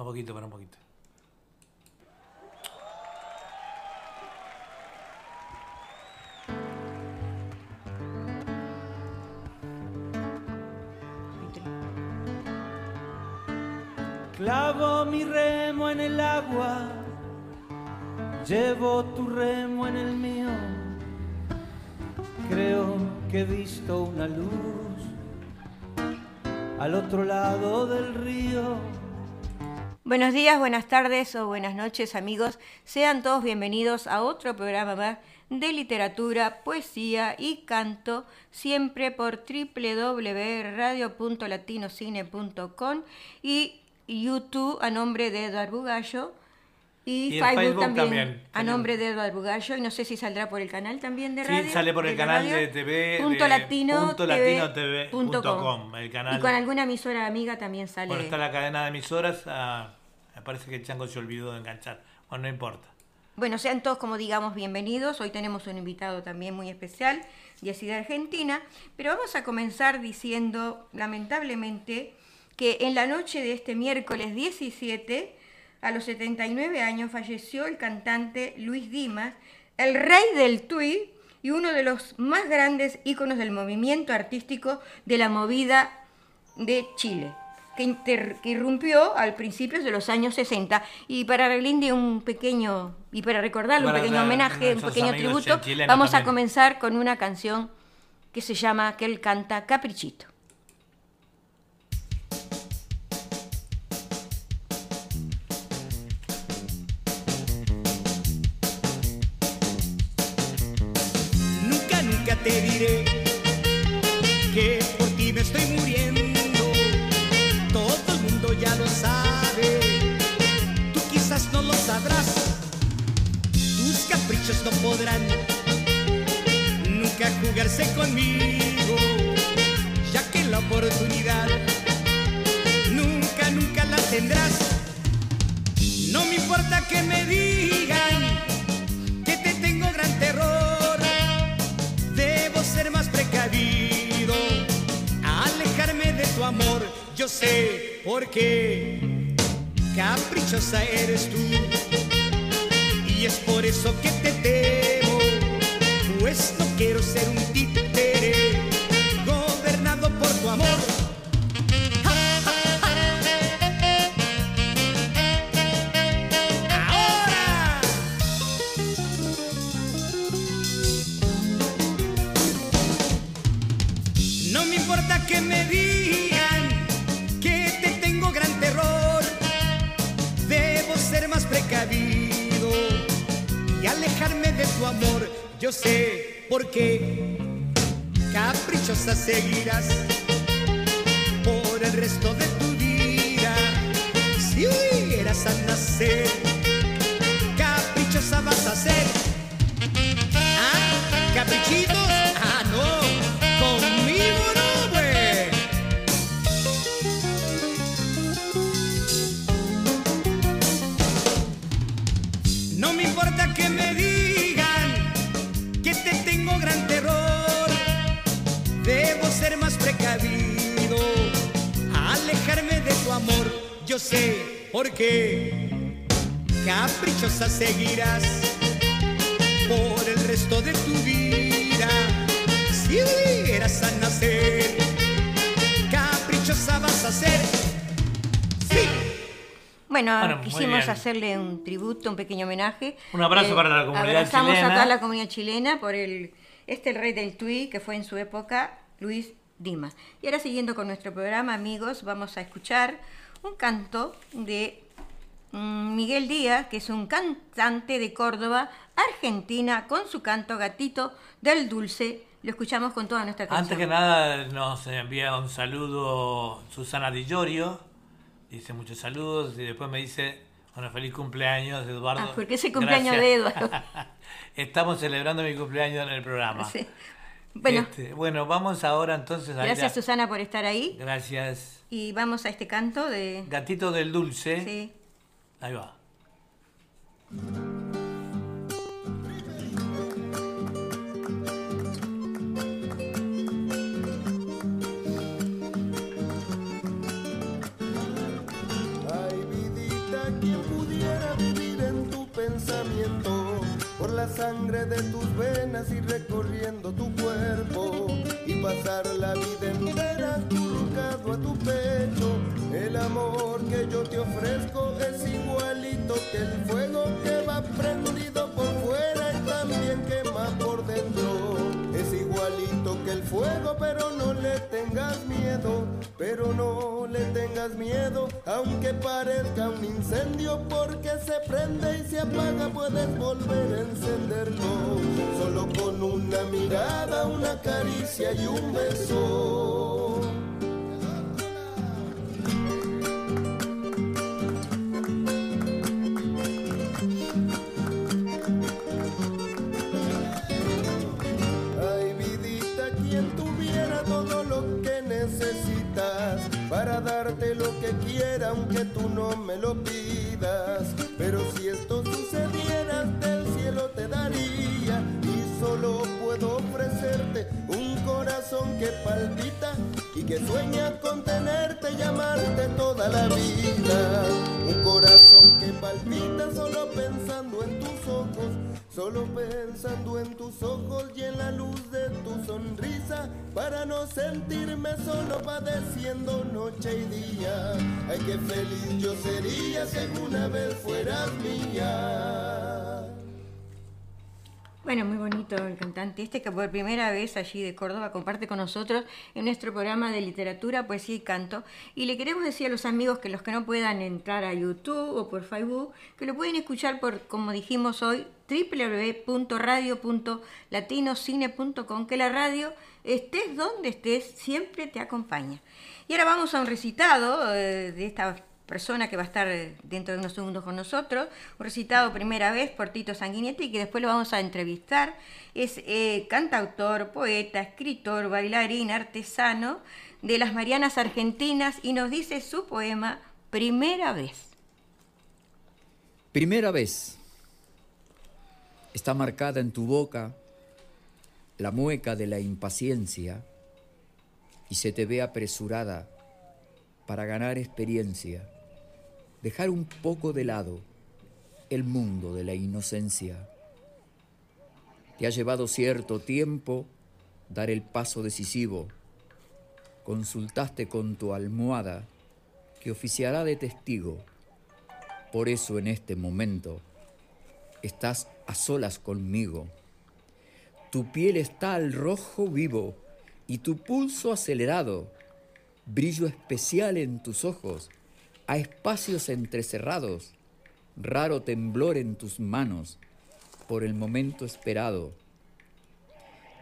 Un poquito, para un poquito. Clavo mi remo en el agua, llevo tu remo en el mío. Creo que he visto una luz al otro lado del río. Buenos días, buenas tardes o buenas noches amigos. Sean todos bienvenidos a otro programa más de literatura, poesía y canto, siempre por www.radio.latinocine.com y YouTube a nombre de Eduardo Bugallo y, Y Facebook, Facebook también, también. a nombre de Eduardo Bugallo y no sé si saldrá por el canal también de Sí, radio. sale por el de canal radio, de TV, punto de latino, punto TV, latino TV punto punto com. com, el canal. Y con alguna emisora amiga también sale. Bueno, está la cadena de emisoras. ah, me parece que el Chango se olvidó de enganchar. Bueno, no importa. Bueno, sean todos como digamos bienvenidos. Hoy tenemos un invitado también muy especial, de Argentina. Pero vamos a comenzar diciendo, lamentablemente, que en la noche de este miércoles 17, a los 79 años, falleció el cantante Luis Dimas, el rey del tui y uno de los más grandes íconos del movimiento artístico de la movida de Chile, que, inter- que irrumpió al principios de los años 60. Y para rendirle un pequeño, y para recordarle un pequeño homenaje, un pequeño tributo, vamos a comenzar con una canción que se llama, que él canta, Caprichito. No podrán nunca jugarse conmigo, ya que la oportunidad nunca, nunca la tendrás. No me importa que me digan que te tengo gran terror. Debo ser más precavido, alejarme de tu amor. Yo sé por qué caprichosa eres tú. Y es por eso que te temo, pues no quiero ser un títere caprichosa seguirás hacerle un tributo, un pequeño homenaje. Eh, Un abrazo para la comunidad abrazamos chilena. a toda la comunidad chilena por el este el rey del Tui, que fue en su época Luis Dimas. Y ahora siguiendo con nuestro programa, amigos, vamos a escuchar un canto de mm, Miguel Díaz, que es un cantante de Córdoba, Argentina, con su canto Gatito del Dulce. Lo escuchamos con toda nuestra atención. Antes que nada nos envía un saludo Susana Di Giorgio, dice muchos saludos y después me dice, bueno, feliz cumpleaños Eduardo. Ah, porque es el cumpleaños Gracias. de Eduardo. Estamos celebrando mi cumpleaños en el programa. Sí. Bueno, Este, bueno, vamos ahora entonces a gracias Susana por estar ahí. Gracias. Y vamos a este canto de... Gatito del Dulce. Sí. Ahí va. La sangre de tus venas y recorriendo tu cuerpo y pasar la vida entera colocado a tu pecho. El amor que yo te ofrezco es igualito que el fuego que va prendido por fuera y también quema por dentro. Es igualito que el fuego, pero no le tengas miedo, pero no le tengas miedo, aunque parezca un incendio, porque se prende y se apaga, puedes volver a encenderlo, solo con una mirada, una caricia y un beso. Necesitas para darte lo que quiera, aunque tú no me lo pidas. Pero si esto sucediera, del cielo te daría y solo puedo ofrecerte un corazón que palpita y que sueña con tenerte y amarte toda la vida. Un corazón que palpita solo pensando en tus ojos, solo pensando en tus ojos y en la luz de tu sonrisa, para no sentirme solo padeciendo noche y día. Ay, qué feliz yo sería si alguna vez fueras mía. Bueno, muy bonito el cantante este que por primera vez allí de Córdoba comparte con nosotros en nuestro programa de literatura, poesía y canto. Y le queremos decir a los amigos que los que no puedan entrar a YouTube o por Facebook, que lo pueden escuchar por, como dijimos hoy, www.radio.latinocine.com, que la radio, estés donde estés, siempre te acompaña. Y ahora vamos a un recitado eh, de esta persona que va a estar eh, dentro de unos segundos con nosotros, recitado primera vez por Tito Sanguinetti que después lo vamos a entrevistar. Es eh, cantautor, poeta, escritor, bailarín, artesano de las Marianas Argentinas y nos dice su poema Primera vez. Primera vez. Está marcada en tu boca la mueca de la impaciencia y se te ve apresurada para ganar experiencia dejar un poco de lado el mundo de la inocencia. Te ha llevado cierto tiempo dar el paso decisivo. Consultaste con tu almohada que oficiará de testigo. Por eso en este momento estás a solas conmigo. Tu piel está al rojo vivo y tu pulso acelerado, brillo especial en tus ojos a espacios entrecerrados, raro temblor en tus manos por el momento esperado.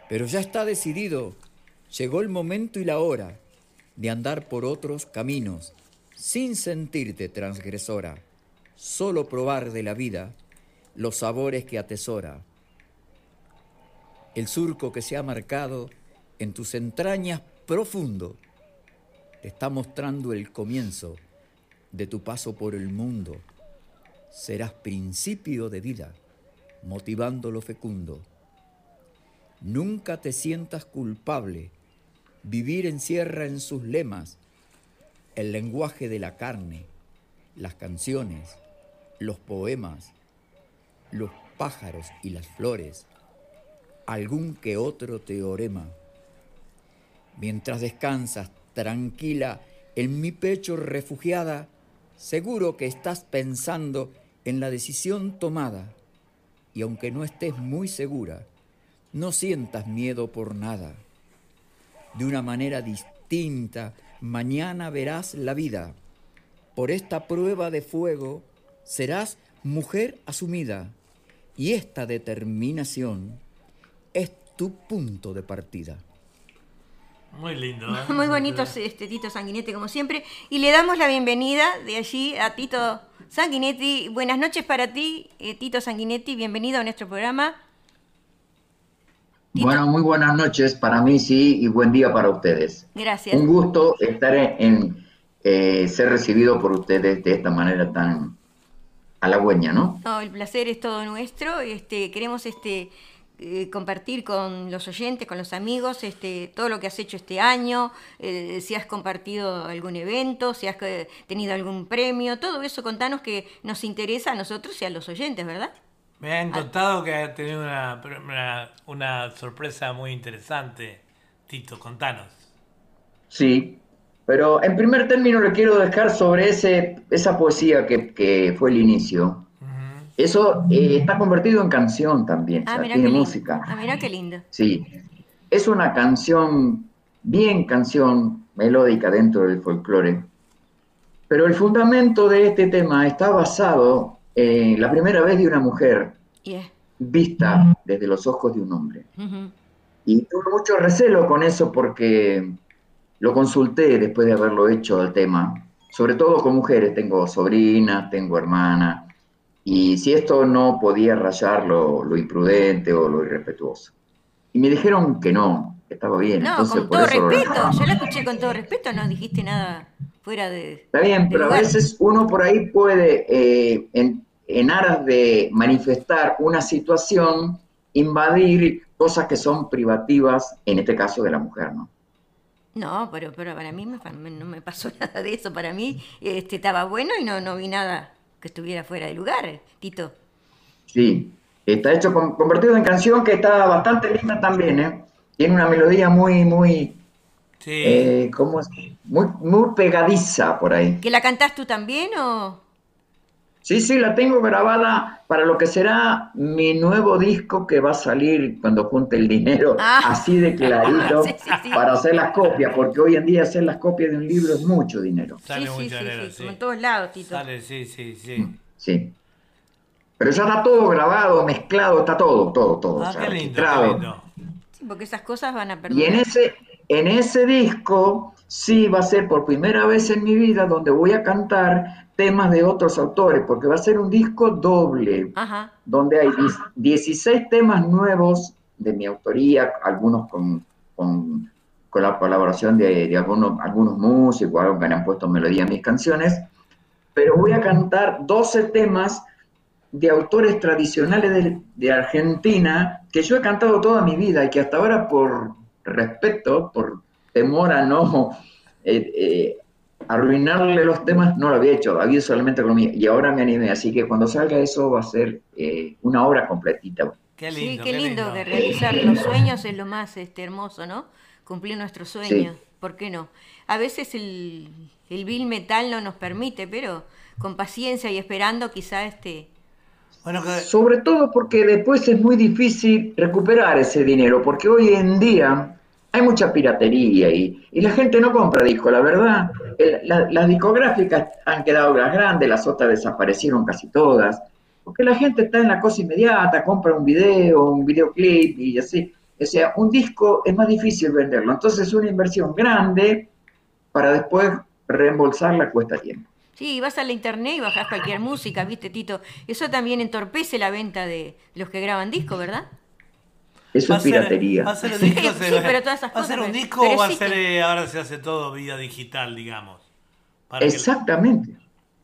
Pero ya está decidido, llegó el momento y la hora de andar por otros caminos, sin sentirte transgresora, solo probar de la vida los sabores que atesora. El surco que se ha marcado en tus entrañas profundo te está mostrando el comienzo de tu paso por el mundo. Serás principio de vida, motivando lo fecundo. Nunca te sientas culpable. Vivir encierra en sus lemas el lenguaje de la carne, las canciones, los poemas, los pájaros y las flores, algún que otro teorema. Mientras descansas tranquila en mi pecho refugiada, Seguro que estás pensando en la decisión tomada y aunque no estés muy segura, no sientas miedo por nada. De una manera distinta, mañana verás la vida. Por esta prueba de fuego serás mujer asumida y esta determinación es tu punto de partida. Muy lindo. ¿eh? Muy bonito este Tito Sanguinetti, como siempre. Y le damos la bienvenida de allí a Tito Sanguinetti. Buenas noches para ti, eh, Tito Sanguinetti. Bienvenido a nuestro programa. Tito. Bueno, muy buenas noches para mí, sí, y buen día para ustedes. Gracias. Un gusto estar en, en eh, ser recibido por ustedes de esta manera tan halagüeña, ¿no? No, el placer es todo nuestro. Este, queremos este eh, compartir con los oyentes, con los amigos, este, todo lo que has hecho este año, eh, si has compartido algún evento, si has eh, tenido algún premio, todo eso contanos que nos interesa a nosotros y a los oyentes, ¿verdad? Me han contado que ha tenido una, una, una sorpresa muy interesante. Tito, contanos. Sí, pero en primer término le quiero dejar sobre ese, esa poesía que, que fue el inicio. Eso eh, está convertido en canción también, Ah, o sea, mira tiene lindo. música. Ah, mira qué lindo. Sí, es una canción, bien canción melódica dentro del folclore. Pero el fundamento de este tema está basado en la primera vez de una mujer Yeah. vista desde los ojos de un hombre. Y tuve mucho recelo con eso porque lo consulté después de haberlo hecho el tema, sobre todo con mujeres, tengo sobrinas, tengo hermanas, y si esto no podía rayar lo, lo imprudente o lo irrespetuoso. Y me dijeron que no, que estaba bien. No, entonces con por todo eso lo respeto. dejamos. Yo la escuché con todo respeto, no dijiste nada fuera de. Está bien, de pero a veces uno por ahí puede, eh, en, en aras de manifestar una situación, invadir cosas que son privativas, en este caso de la mujer, ¿no? No, pero, pero para mí me- no me pasó nada de eso. Para mí este, estaba bueno y no, no vi nada que estuviera fuera de lugar, Tito. Sí, está hecho, con- convertido en canción que está bastante linda también, ¿eh? Tiene una melodía muy, muy, Sí. eh, ¿cómo es? Muy, muy pegadiza por ahí. ¿Que la cantás tú también o...? Sí, sí, la tengo grabada para lo que será mi nuevo disco que va a salir cuando junte el dinero, Ah. así de clarito, Sí, sí, sí. para hacer las copias, porque hoy en día hacer las copias de un libro es mucho dinero. Sale sí, mucho sí, dinero, sí, en todos lados, Tito. Sale, sí, sí, sí. Sí. Pero ya está todo grabado, mezclado, está todo, todo, todo. Ah, qué lindo, registrado. qué lindo. Sí, porque esas cosas van a Y en perder. ese, en ese disco sí va a ser por primera vez en mi vida donde voy a cantar temas de otros autores, porque va a ser un disco doble, Ajá. donde hay 10 16 temas nuevos de mi autoría, algunos con, con, con la colaboración de, de algunos, algunos músicos, algo que le han puesto melodía a mis canciones, pero voy a cantar 12 temas de autores tradicionales de, de Argentina que yo he cantado toda mi vida y que hasta ahora por respeto, por temor a no eh, eh, arruinarle los temas, no lo había hecho, había solamente con mí y ahora me animé, así que cuando salga eso va a ser eh, una obra completita. Qué Sí, lindo. qué lindo que realizar los sueños es lo más este, hermoso, ¿no? Cumplir nuestros sueños. ¿Por qué no? A veces el, el vil metal no nos permite, pero con paciencia y esperando quizá este... Bueno, que, Sobre todo porque después es muy difícil recuperar ese dinero, porque hoy en día hay mucha piratería y, y la gente no compra discos, la verdad. El- la- las discográficas han quedado las grandes, las otras desaparecieron casi todas, porque la gente está en la cosa inmediata, compra un video, un videoclip y así. O sea, un disco es más difícil venderlo, entonces es una inversión grande para después reembolsarla cuesta tiempo. Sí, vas a la internet y bajas cualquier música, ¿viste, Tito? Eso también entorpece la venta de los que graban discos, ¿verdad? Eso es piratería. Va a ser un Sí, disco, sí, se- pero todas esas ¿Va a ser un disco o va a ser, eh, ahora se hace todo vía digital, digamos? Para que- Exactamente.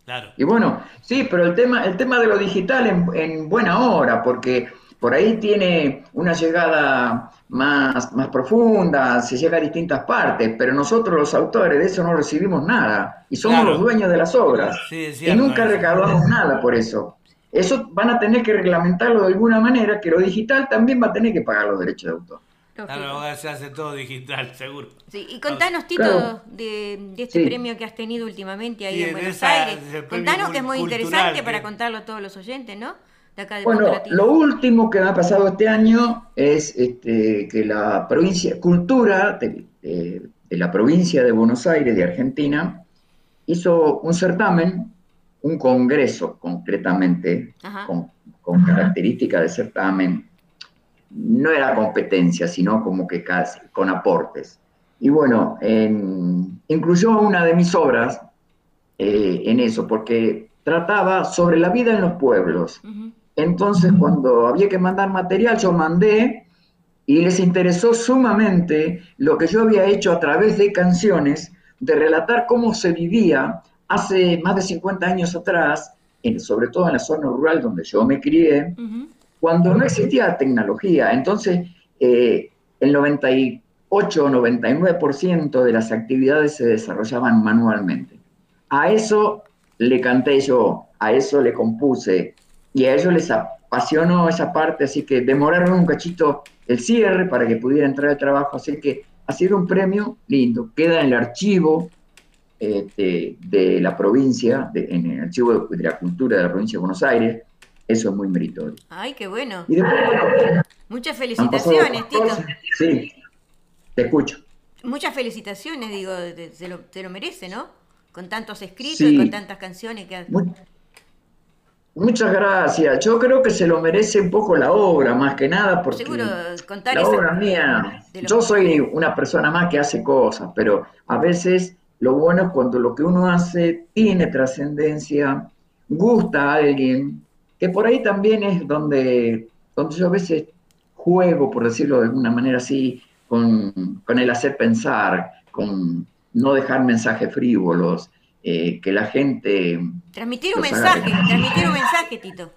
claro. Y bueno, sí, pero el tema, el tema de lo digital en, en buena hora, porque por ahí tiene una llegada más, más profunda, se llega a distintas partes, pero nosotros los autores de eso no recibimos nada y somos Claro. los dueños de las obras Sí, y nunca recaudamos nada por eso. Eso van a tener que reglamentarlo de alguna manera, que lo digital también va a tener que pagar los derechos de autor. Claro, ahora se hace todo digital, seguro. Sí, y contanos, Tito, Claro. de, de este Sí. premio que has tenido últimamente ahí Sí, en Buenos esa- Aires. Contanos que es muy interesante que- para contarlo a todos los oyentes, ¿no? De acá de Bueno, lo último que me ha pasado este año es este, que la provincia, Cultura de, de- de la provincia de Buenos Aires, de Argentina, hizo un certamen, un congreso concretamente, con, con características de certamen. No era competencia, sino como que casi con aportes. Y bueno, en- incluyó una de mis obras eh, en eso, porque trataba sobre la vida en los pueblos. Entonces, cuando había que mandar material, yo mandé y les interesó sumamente lo que yo había hecho a través de canciones, de relatar cómo se vivía hace más de 50 años atrás, en- sobre todo en la zona rural donde yo me crié, cuando no existía tecnología. Entonces, eh, el 98 o 99% de las actividades se desarrollaban manualmente. A eso le canté yo, a eso le compuse y a ellos les apasionó esa parte, así que demoraron un cachito el cierre para que pudiera entrar al trabajo, así que ha sido un premio lindo, queda en el archivo este, de la provincia, en el archivo de, la cultura de la provincia de Buenos Aires, eso es muy meritorio. Ay, qué bueno. Y después, Muchas felicitaciones, Tito. Sí, te escucho. Muchas felicitaciones, digo, se lo, lo merece, ¿no? Con tantos escritos y con tantas canciones que ha... Muchas gracias. Yo creo que se lo merece un poco la obra, más que nada, porque Seguro, contar la obra mía. Yo soy una persona más que hace cosas, pero a veces lo bueno es cuando lo que uno hace tiene trascendencia, gusta a alguien, que por ahí también es donde, donde yo a veces juego, por decirlo de alguna manera así, con, con el hacer pensar, con no dejar mensajes frívolos, eh, que la gente... Transmitir un mensaje, transmitir un mensaje, Tito.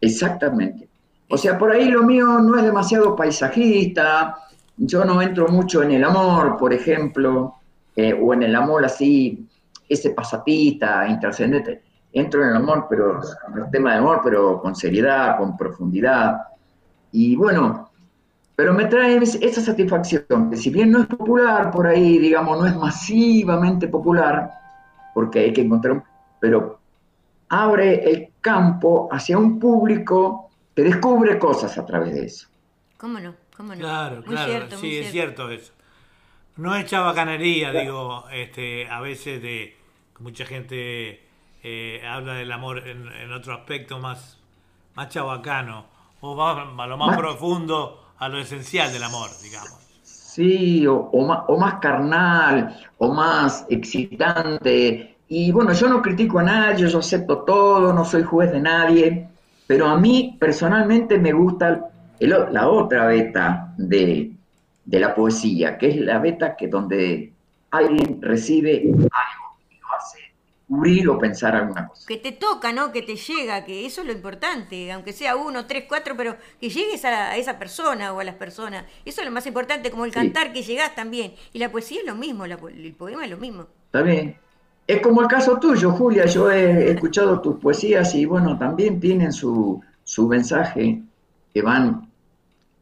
Exactamente. O sea, por ahí lo mío no es demasiado paisajista, yo no entro mucho en el amor, por ejemplo, eh, o en el amor así, ese pasatista, intrascendente. Entro en el amor, pero en el tema de amor, pero con seriedad, con profundidad. Y bueno, pero me trae esa satisfacción, que si bien no es popular por ahí, digamos, no es masivamente popular, porque hay que encontrar un... Pero abre el campo hacia un público que descubre cosas a través de eso. ¿Cómo no? ¿Cómo no? Claro, claro, sí, es cierto eso. No es chabacanería, digo, este, a veces de mucha gente eh, habla del amor en, otro aspecto más, más chabacano, o a lo más profundo, a lo esencial del amor, digamos. Sí, o, más, carnal, o más excitante. Y bueno, yo no critico a nadie, yo acepto todo, no soy juez de nadie, pero a mí personalmente me gusta la otra beta de, de, la poesía, que es la beta que donde alguien recibe algo o pensar alguna cosa. Que te toca, ¿no? Que te llega, que eso es lo importante, aunque sea uno, tres, cuatro, pero que llegues a, esa persona o a las personas. Eso es lo más importante, como el cantar, que llegás también. Y la poesía es lo mismo, el poema es lo mismo. Está bien. Es como el caso tuyo, Julia. Yo he escuchado tus poesías y bueno, también tienen su, su mensaje que van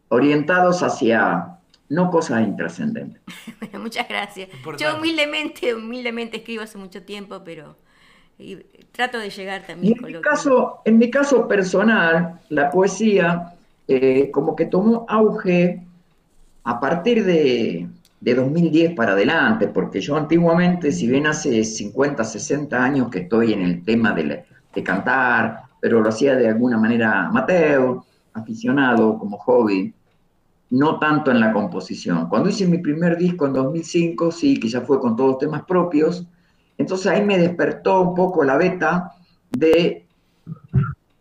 orientados hacia no cosas intrascendentes. bueno, muchas gracias. Yo humildemente, humildemente escribo hace mucho tiempo, pero trato de llegar también. en, mi caso, en mi caso personal, la poesía eh, como que tomó auge a partir de, de 2010 para adelante, porque yo antiguamente, si bien hace 50, 60 años que estoy en el tema de, de cantar, pero lo hacía de alguna manera amateur, aficionado, como hobby, no tanto en la composición. Cuando hice mi primer disco en 2005, sí, que ya fue con todos temas propios, entonces ahí me despertó un poco la beta de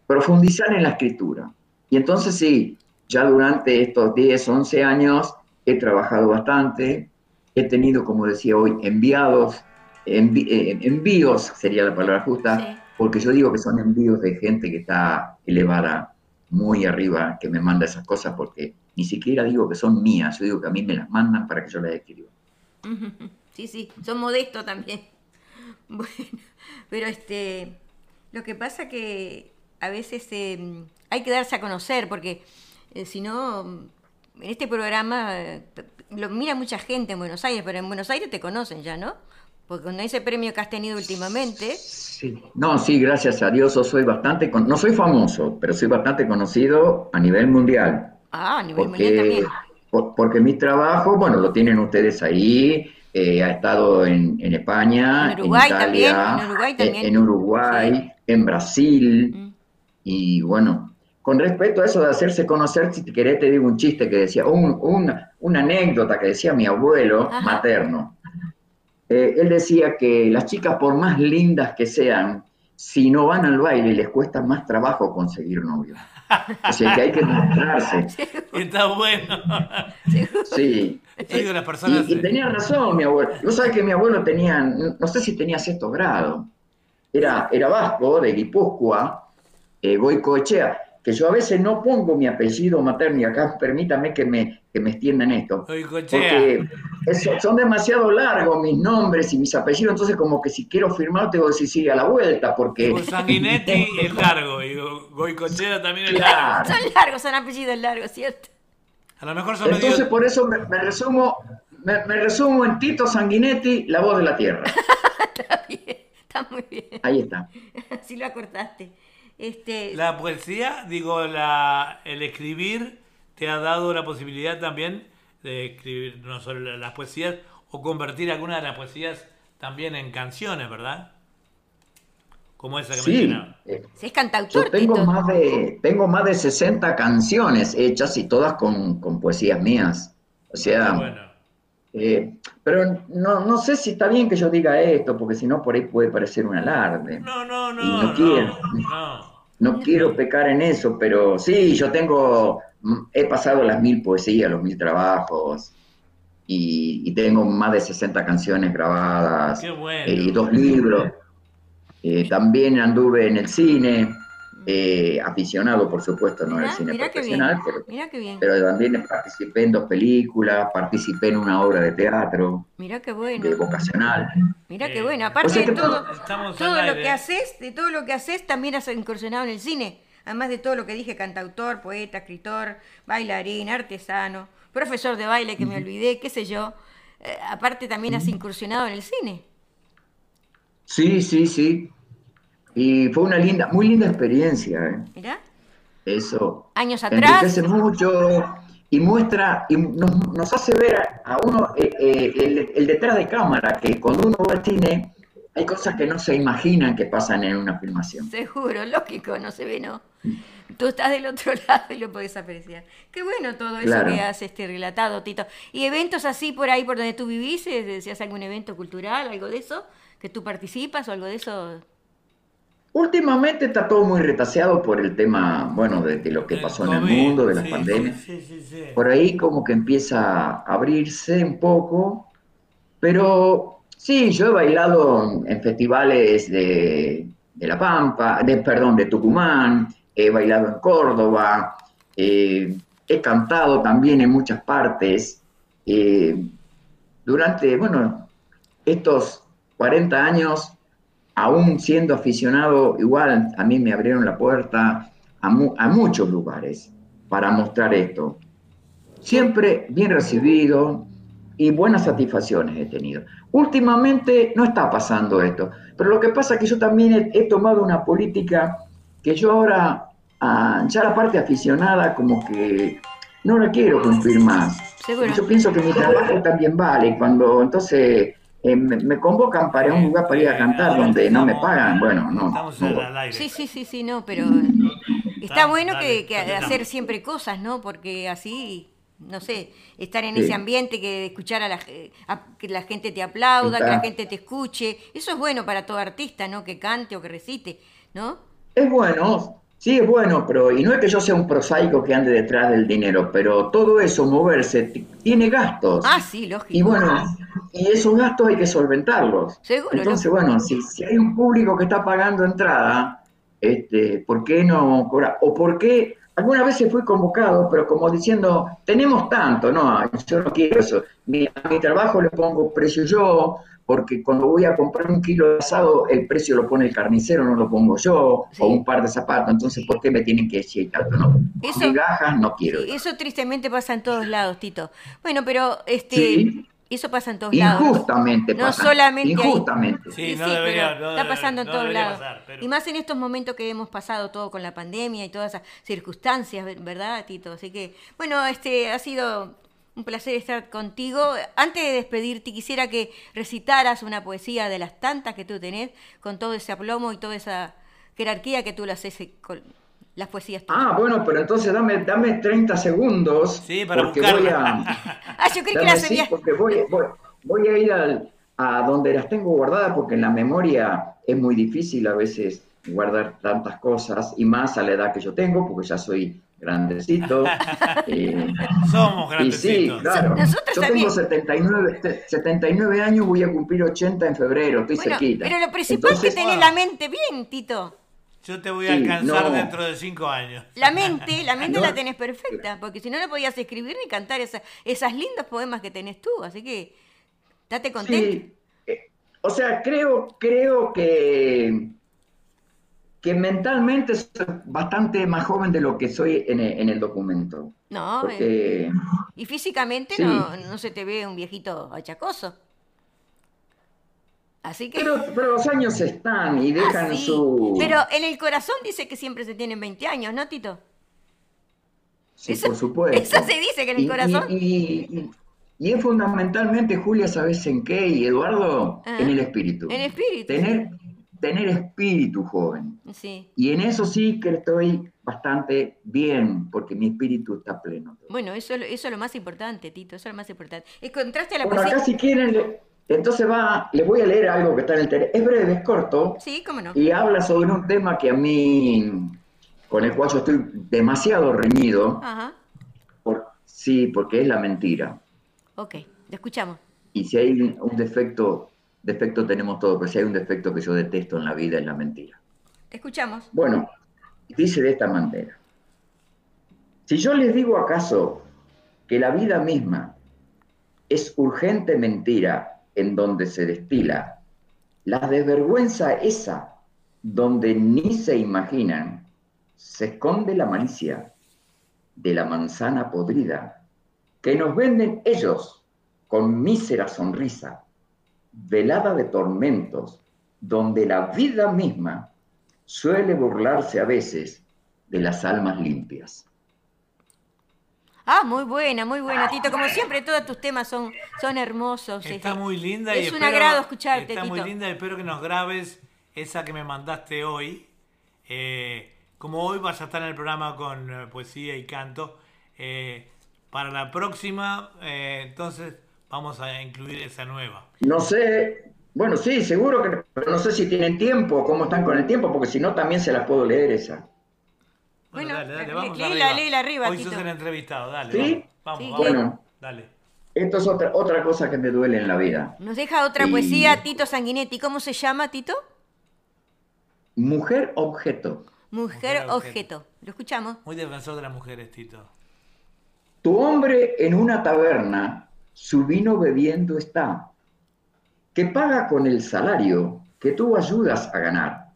profundizar en la escritura. Y entonces sí, ya durante estos 10, 11 años he trabajado bastante, he tenido, como decía hoy, enviados, eh, envíos sería la palabra justa, porque yo digo que son envíos de gente que está elevada muy arriba, que me manda esas cosas porque ni siquiera digo que son mías, yo digo que a mí me las mandan para que yo las escriba. Sí, sí, son modestos también. Bueno, pero este, lo que pasa que a veces eh, hay que darse a conocer, porque eh, si no, en este programa eh, lo mira mucha gente en Buenos Aires, pero en Buenos Aires te conocen ya, ¿no? Porque con ese premio que has tenido últimamente. Sí. No, sí, gracias a Dios, soy bastante, no soy famoso, pero soy bastante conocido a nivel mundial. Ah, a nivel mundial también. porque mi trabajo, bueno, lo tienen ustedes ahí, eh, ha estado en, España, en, Uruguay Italia, también, en Uruguay, también. En, Uruguay, en Brasil, mm. y bueno, con respecto a eso de hacerse conocer, si te querés te digo un chiste que decía, una, anécdota que decía mi abuelo materno. Eh, él decía que las chicas, por más lindas que sean, si no van al baile les cuesta más trabajo conseguir novio. O sea que hay que mostrarse. Está bueno. Sí. y, tenía razón mi abuelo. No sabes que mi abuelo tenía, no sé si tenía sexto grado. Era, era vasco, de Guipúzcoa, eh, Goicoechea, que yo a veces no pongo mi apellido materno y acá permítame que me, que me extiendan esto. Porque es- son demasiado largos mis nombres y mis apellidos, entonces como que si quiero firmar tengo que decir sí a la vuelta, porque... Tipo Sanguinetti es largo y Go- Goicochea también es largo. Son largos, son apellidos largos, ¿cierto? A lo mejor son Entonces medio... por eso me, me resumo, me, me resumo en Tito Sanguinetti, la voz de la tierra. Está bien, está muy bien. Ahí está. Así lo acortaste. Este, La poesía, digo, la, el escribir te ha dado la posibilidad también de escribir no solo las poesías o convertir algunas de las poesías también en canciones, ¿verdad? Como esa que Sí, mencionaba. eh, si es cantautor, yo tengo Tito. más de tengo más de 60 canciones hechas y todas con, con poesías mías. O sea, Bueno, eh, pero no, no sé si está bien que yo diga esto, porque si no por ahí puede parecer un alarde. no, no, Y no, no quiero. no. No quiero pecar en eso, pero sí, yo tengo, he pasado las mil poesías, los mil trabajos, y, y tengo más de 60 canciones grabadas, Qué bueno. eh, y dos libros. Eh, también anduve en el cine, eh, aficionado, por supuesto, no Mirá, cine qué bien. profesional, pero, qué bien. pero también participé en dos películas, participé en una obra de teatro, qué bueno. de vocacional. Qué Eh, bueno. o Aparte sea de todo, al lo que haces, de todo lo que haces, también has incursionado en el cine. Además de todo lo que dije, cantautor, poeta, escritor, bailarín, artesano, profesor de baile que me olvidé, qué sé yo. Eh, aparte también has incursionado en el cine. Sí, sí, sí. Y fue una linda, muy linda experiencia, ¿eh? Mirá, Eso años atrás. enriquece mucho y muestra y nos, nos hace ver a, a uno eh, eh, el, el detrás de cámara, que cuando uno va al cine hay cosas que no se imaginan que pasan en una filmación. Seguro, lógico, no se ve, ¿no? Tú estás del otro lado y lo podés apreciar. Qué bueno todo eso Claro. que has este, relatado, Tito. ¿Y eventos así por ahí, por donde tú vivís? eh, ¿Decías algún evento cultural, algo de eso? ¿Que tú participas o algo de eso? Últimamente está todo muy retaseado por el tema, bueno, de, de lo que El pasó en el mundo, de las sí, pandemias. Sí, sí, sí. Por ahí como que empieza a abrirse un poco, pero sí, yo he bailado en festivales de, La Pampa, de, perdón, de Tucumán, he bailado en Córdoba, eh, he cantado también en muchas partes. eh, durante, bueno, estos 40 años, aún siendo aficionado, igual a mí me abrieron la puerta a, mu- a muchos lugares para mostrar esto. Siempre bien recibido y buenas satisfacciones he tenido. Últimamente no está pasando esto, pero lo que pasa es que yo también he, he tomado una política que yo ahora, ah, ya la parte aficionada, como que no la quiero cumplir más. Seguro. Yo pienso que mi trabajo también vale. Cuando entonces eh, me, me convocan para un lugar para ir a cantar donde no me estamos- pagan, bueno, no. Estamos no al- aire. Sí, sí, sí, sí, no, pero está bueno dale, que, que dale, dale. hacer siempre cosas, ¿no? Porque así, no sé, estar en Sí. ese ambiente, que escuchar a la, a- que la gente te aplauda, que la gente te escuche, eso es bueno para todo artista, ¿no? Que cante o que recite, ¿no? Es bueno, sí es bueno, pero y no es que yo sea un prosaico que ande detrás del dinero, pero todo eso, moverse, tiene gastos. Ah, sí, lógico. Y bueno, y esos gastos hay que solventarlos. Seguro, Entonces, bueno, si, si hay un público que está pagando entrada, este, ¿por qué no cobrar? O por qué algunas veces fui convocado, pero como diciendo, tenemos tanto, no, yo no quiero eso. Mi, a mi trabajo le pongo precio yo, porque cuando voy a comprar un kilo de asado, el precio lo pone el carnicero, no lo pongo yo, Sí. o un par de zapatos, entonces, ¿por qué me tienen que decir tanto? No, Eso- migajas no quiero. Eso tristemente pasa en todos lados, Tito. Bueno, pero este, Sí. Eso pasa en todos lados. Injustamente No pasa. solamente ahí. Injustamente. Sí, Sí, no sí, debería- pero no está debe- pasando en todos debería lados. pasar, pero- Y más en estos momentos que hemos pasado todo con la pandemia y todas esas circunstancias, ver- ¿verdad, Tito? Así que, bueno, este ha sido un placer estar contigo. Antes de despedirte, quisiera que recitaras una poesía de las tantas que tú tenés, con todo ese aplomo y toda esa jerarquía que tú le haces eh, con las poesías tuyas. Ah, bueno, pero entonces dame, dame 30 segundos. Sí, para porque voy a, Ah, yo creí que las sí, habías... porque voy, voy, voy a ir al- a donde las tengo guardadas, porque en la memoria es muy difícil a veces guardar tantas cosas, y más a la edad que yo tengo, porque ya soy grandecito. eh, Somos y sí, grandecitos. claro. Nosotros yo también. tengo 79, te- 79 años, voy a cumplir 80 en febrero, estoy Bueno, cerquita. pero lo principal es que tenés la mente bien, Tito. Yo te voy a Sí, alcanzar no. dentro de cinco años. La mente, la mente No. la tenés perfecta, porque si no, no podías escribir ni cantar esa- esas lindos poemas que tenés tú. Así que, date contento. Sí, eh, o sea, creo, creo que, que mentalmente soy bastante más joven de lo que soy en el, en el documento. No, eh, Porque, y físicamente Sí. no, no se te ve un viejito achacoso. Así que... pero, pero los años están y Ah, dejan sí. su... Pero en el corazón dice que siempre se tienen 20 años, ¿no, Tito? Sí, eso- por supuesto. eso se dice que en el Y- corazón. Y, y- y- y es fundamentalmente, Julia, ¿sabes en qué? Y Eduardo, Ah, en el espíritu. en espíritu, Tener, tener espíritu joven. Sí. Y en eso sí que estoy bastante bien, porque mi espíritu está pleno. Bueno, eso, es lo- eso es lo más importante, Tito, eso es lo más importante. Encontraste a la Bueno, poesía. acá si quieren, le- entonces va, les voy a leer algo que está en el teléfono. Es breve, es corto, Sí, cómo no. y habla sobre un tema que a mí, con el cual yo estoy demasiado reñido, Ajá, por, sí, porque es la mentira. ok, lo escuchamos. Y si hay un defecto, defecto tenemos todo, pero si hay un defecto que yo detesto en la vida es la mentira. Te escuchamos. Bueno, dice de esta manera. Si yo les digo acaso que la vida misma es urgente mentira en donde se destila la desvergüenza esa donde ni se imaginan, se esconde la malicia de la manzana podrida que nos venden ellos con mísera sonrisa, velada de tormentos, donde la vida misma suele burlarse a veces de las almas limpias. Ah, muy buena, muy buena, Tito. Como siempre, todos tus temas son, son hermosos. Está este, muy linda y Es un espero- agrado escucharte, Está muy linda y espero que nos grabes esa que me mandaste hoy. Eh, como hoy vas a estar en el programa con eh, poesía y canto, eh, para la próxima, eh, entonces vamos a incluir esa nueva. No sé, bueno, sí, seguro que, pero no sé si tienen tiempo, cómo están con el tiempo, porque si no también se las puedo leer esa. Bueno, dale, dale, le- vamos léela, arriba. léela arriba, Hoy Tito. sos el entrevistado, dale. ¿Sí? Vamos, Sí, vamos. Bueno, Dale. Esto es otra, otra cosa que me duele en la vida. Nos deja otra Y- poesía, Tito Sanguinetti. ¿Cómo se llama, Tito? Mujer objeto. Mujer, Mujer objeto. objeto. Lo escuchamos. Muy defensor de las mujeres, Tito. Tu hombre en una taberna, su vino bebiendo está, que paga con el salario que tú ayudas a ganar.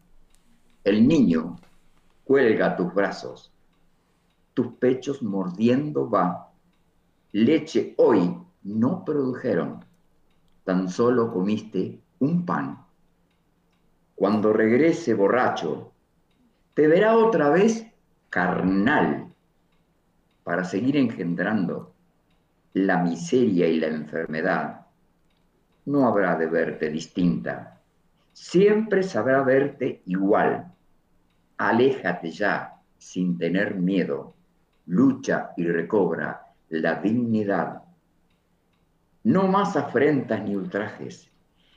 El niño cuelga tus brazos, tus pechos mordiendo va. Leche hoy no produjeron, tan solo comiste un pan. Cuando regrese borracho, te verá otra vez carnal para seguir engendrando la miseria y la enfermedad, no habrá de verte distinta, siempre sabrá verte igual. Aléjate ya sin tener miedo, lucha y recobra la dignidad. No más afrentas ni ultrajes,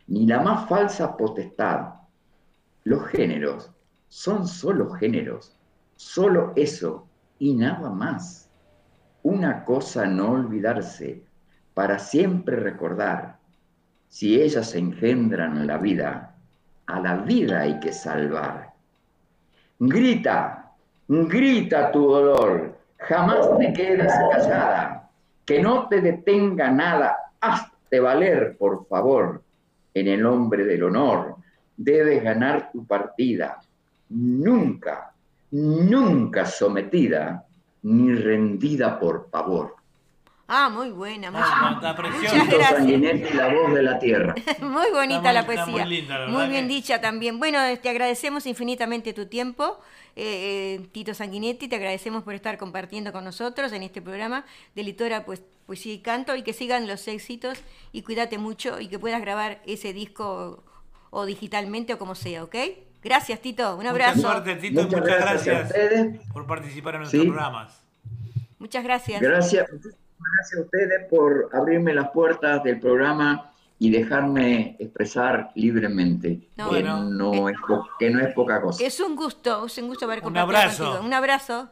ni la más falsa potestad. Los géneros son solo géneros, solo eso y nada más. Una cosa no olvidarse, para siempre recordar, si ellas engendran en la vida, a la vida hay que salvar. Grita, grita tu dolor, jamás te quedes callada, que no te detenga nada, hazte valer, por favor, en el nombre del honor, debes ganar tu partida, nunca, nunca sometida ni rendida por pavor. Ah, muy buena, muy, Ah, precioso. Muchas Tito gracias. Sanguinetti, la voz de la tierra. Muy bonita Está la muy- está poesía. muy linda, la Muy bien que- dicha también. Bueno, te agradecemos infinitamente tu tiempo, eh, eh, Tito Sanguinetti. Te agradecemos por estar compartiendo con nosotros en este programa de Litora pues, Poesía y Canto y que sigan los éxitos y cuídate mucho y que puedas grabar ese disco o digitalmente o como sea, ¿ok? Gracias, Tito. Un Mucha abrazo. suerte, Tito, y Muchas muchas gracias por participar en nuestros Sí. programas. Muchas gracias. Gracias, gracias a ustedes por abrirme las puertas del programa y dejarme expresar libremente, No, que, bueno. no es po- que no es poca cosa. Es un gusto, es un gusto haber Un compartido abrazo. contigo. Un abrazo.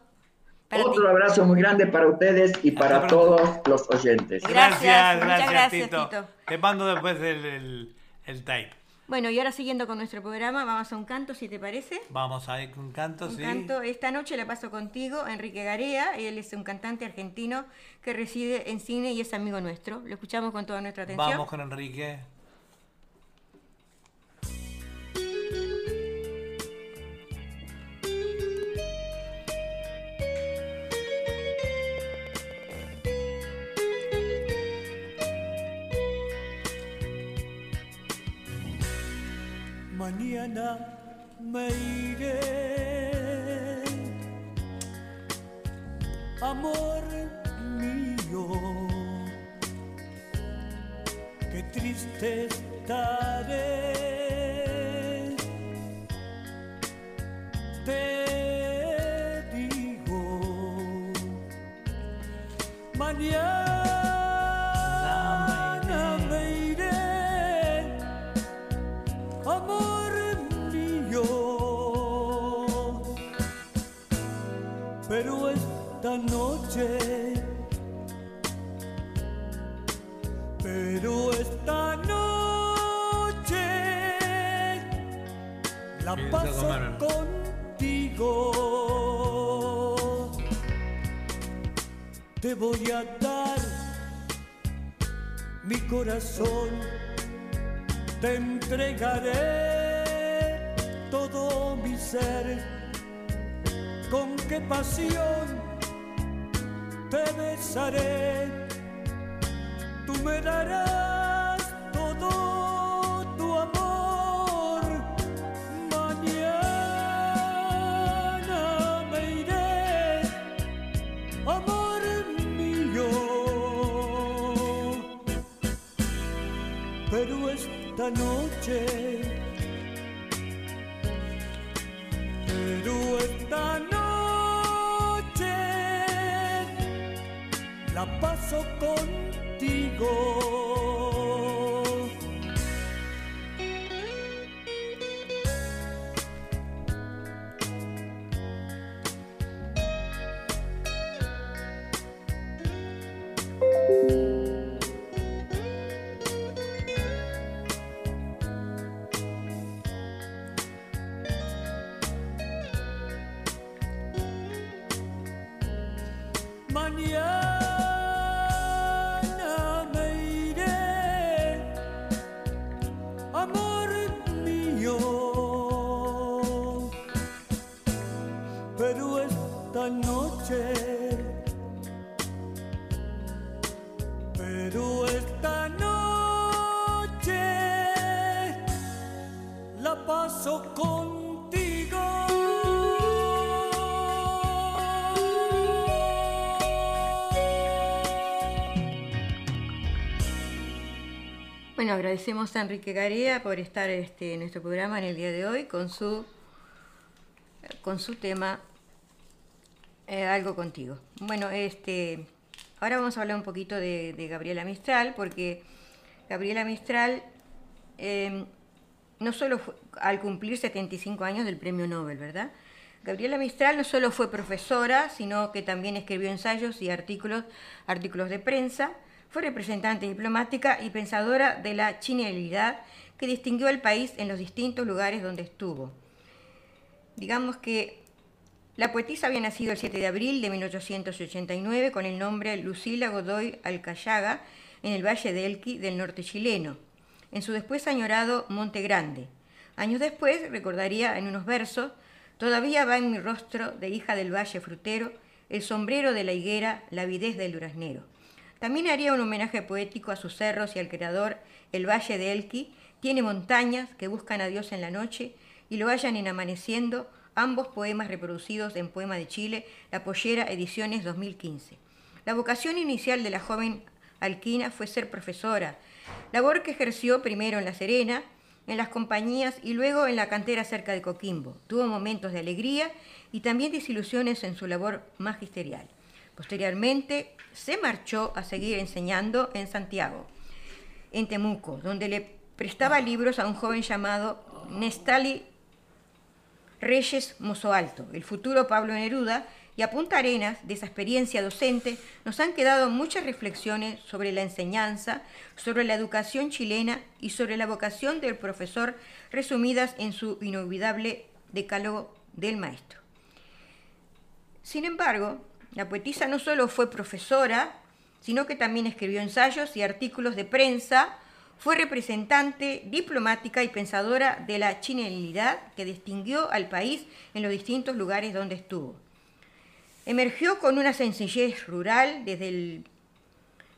Para ti. Otro abrazo muy grande para ustedes y para Hasta pronto. todos los oyentes. Gracias, Gracias, muchas gracias, gracias, Tito. Tito. Te mando después el, el, el tape. Bueno, y ahora siguiendo con nuestro programa, vamos a un canto, si te parece. Vamos a ir con un canto, Un sí. canto. Esta noche la paso contigo, Enrique Garea. Él es un cantante argentino que reside en cine y es amigo nuestro. Lo escuchamos con toda nuestra atención. Vamos con Enrique. Mañana me iré, amor mío, qué triste estaré. Te digo, mañana noche, pero esta noche la paso contigo. Te voy a dar mi corazón te entregaré todo mi ser. Con qué pasión besaré. Tú me darás paso contigo. Bueno, agradecemos a Enrique Garea por estar este, en nuestro programa en el día de hoy con su, con su tema eh, Algo contigo. Bueno, este, ahora vamos a hablar un poquito de, Gabriela Mistral, porque Gabriela Mistral eh, no solo fue- al cumplir 75 años del premio Nobel, ¿verdad? Gabriela Mistral no solo fue profesora, sino que también escribió ensayos y artículos, artículos de prensa, fue representante diplomática y pensadora de la chilenidad que distinguió al país en los distintos lugares donde estuvo. Digamos que la poetisa había nacido el 7 de abril de 1889 con el nombre Lucila Godoy Alcayaga en el Valle de Elqui del norte chileno, en su después añorado Monte Grande. Años después recordaría en unos versos, todavía va en mi rostro de hija del valle frutero, el sombrero de la higuera, la avidez del duraznero. También haría un homenaje poético a sus cerros y al creador, el Valle de Elqui, tiene montañas que buscan a Dios en la noche y lo hallan en Amaneciendo, ambos poemas reproducidos en Poema de Chile, La Pollera, ediciones 2015. La vocación inicial de la joven Alquina fue ser profesora, labor que ejerció primero en La Serena, en las compañías y luego en la cantera cerca de Coquimbo. Tuvo momentos de alegría y también desilusiones en su labor magisterial. Posteriormente se marchó a seguir enseñando en Santiago, en Temuco, donde le prestaba libros a un joven llamado Nestali Reyes Mozo Alto, el futuro Pablo Neruda, Y a Punta Arenas, de esa experiencia docente, nos han quedado muchas reflexiones sobre la enseñanza, sobre la educación chilena y sobre la vocación del profesor, resumidas en su inolvidable decálogo del maestro. Sin embargo, la poetisa no solo fue profesora, sino que también escribió ensayos y artículos de prensa, fue representante diplomática y pensadora de la chilenidad que distinguió al país en los distintos lugares donde estuvo. Emergió con una sencillez rural desde el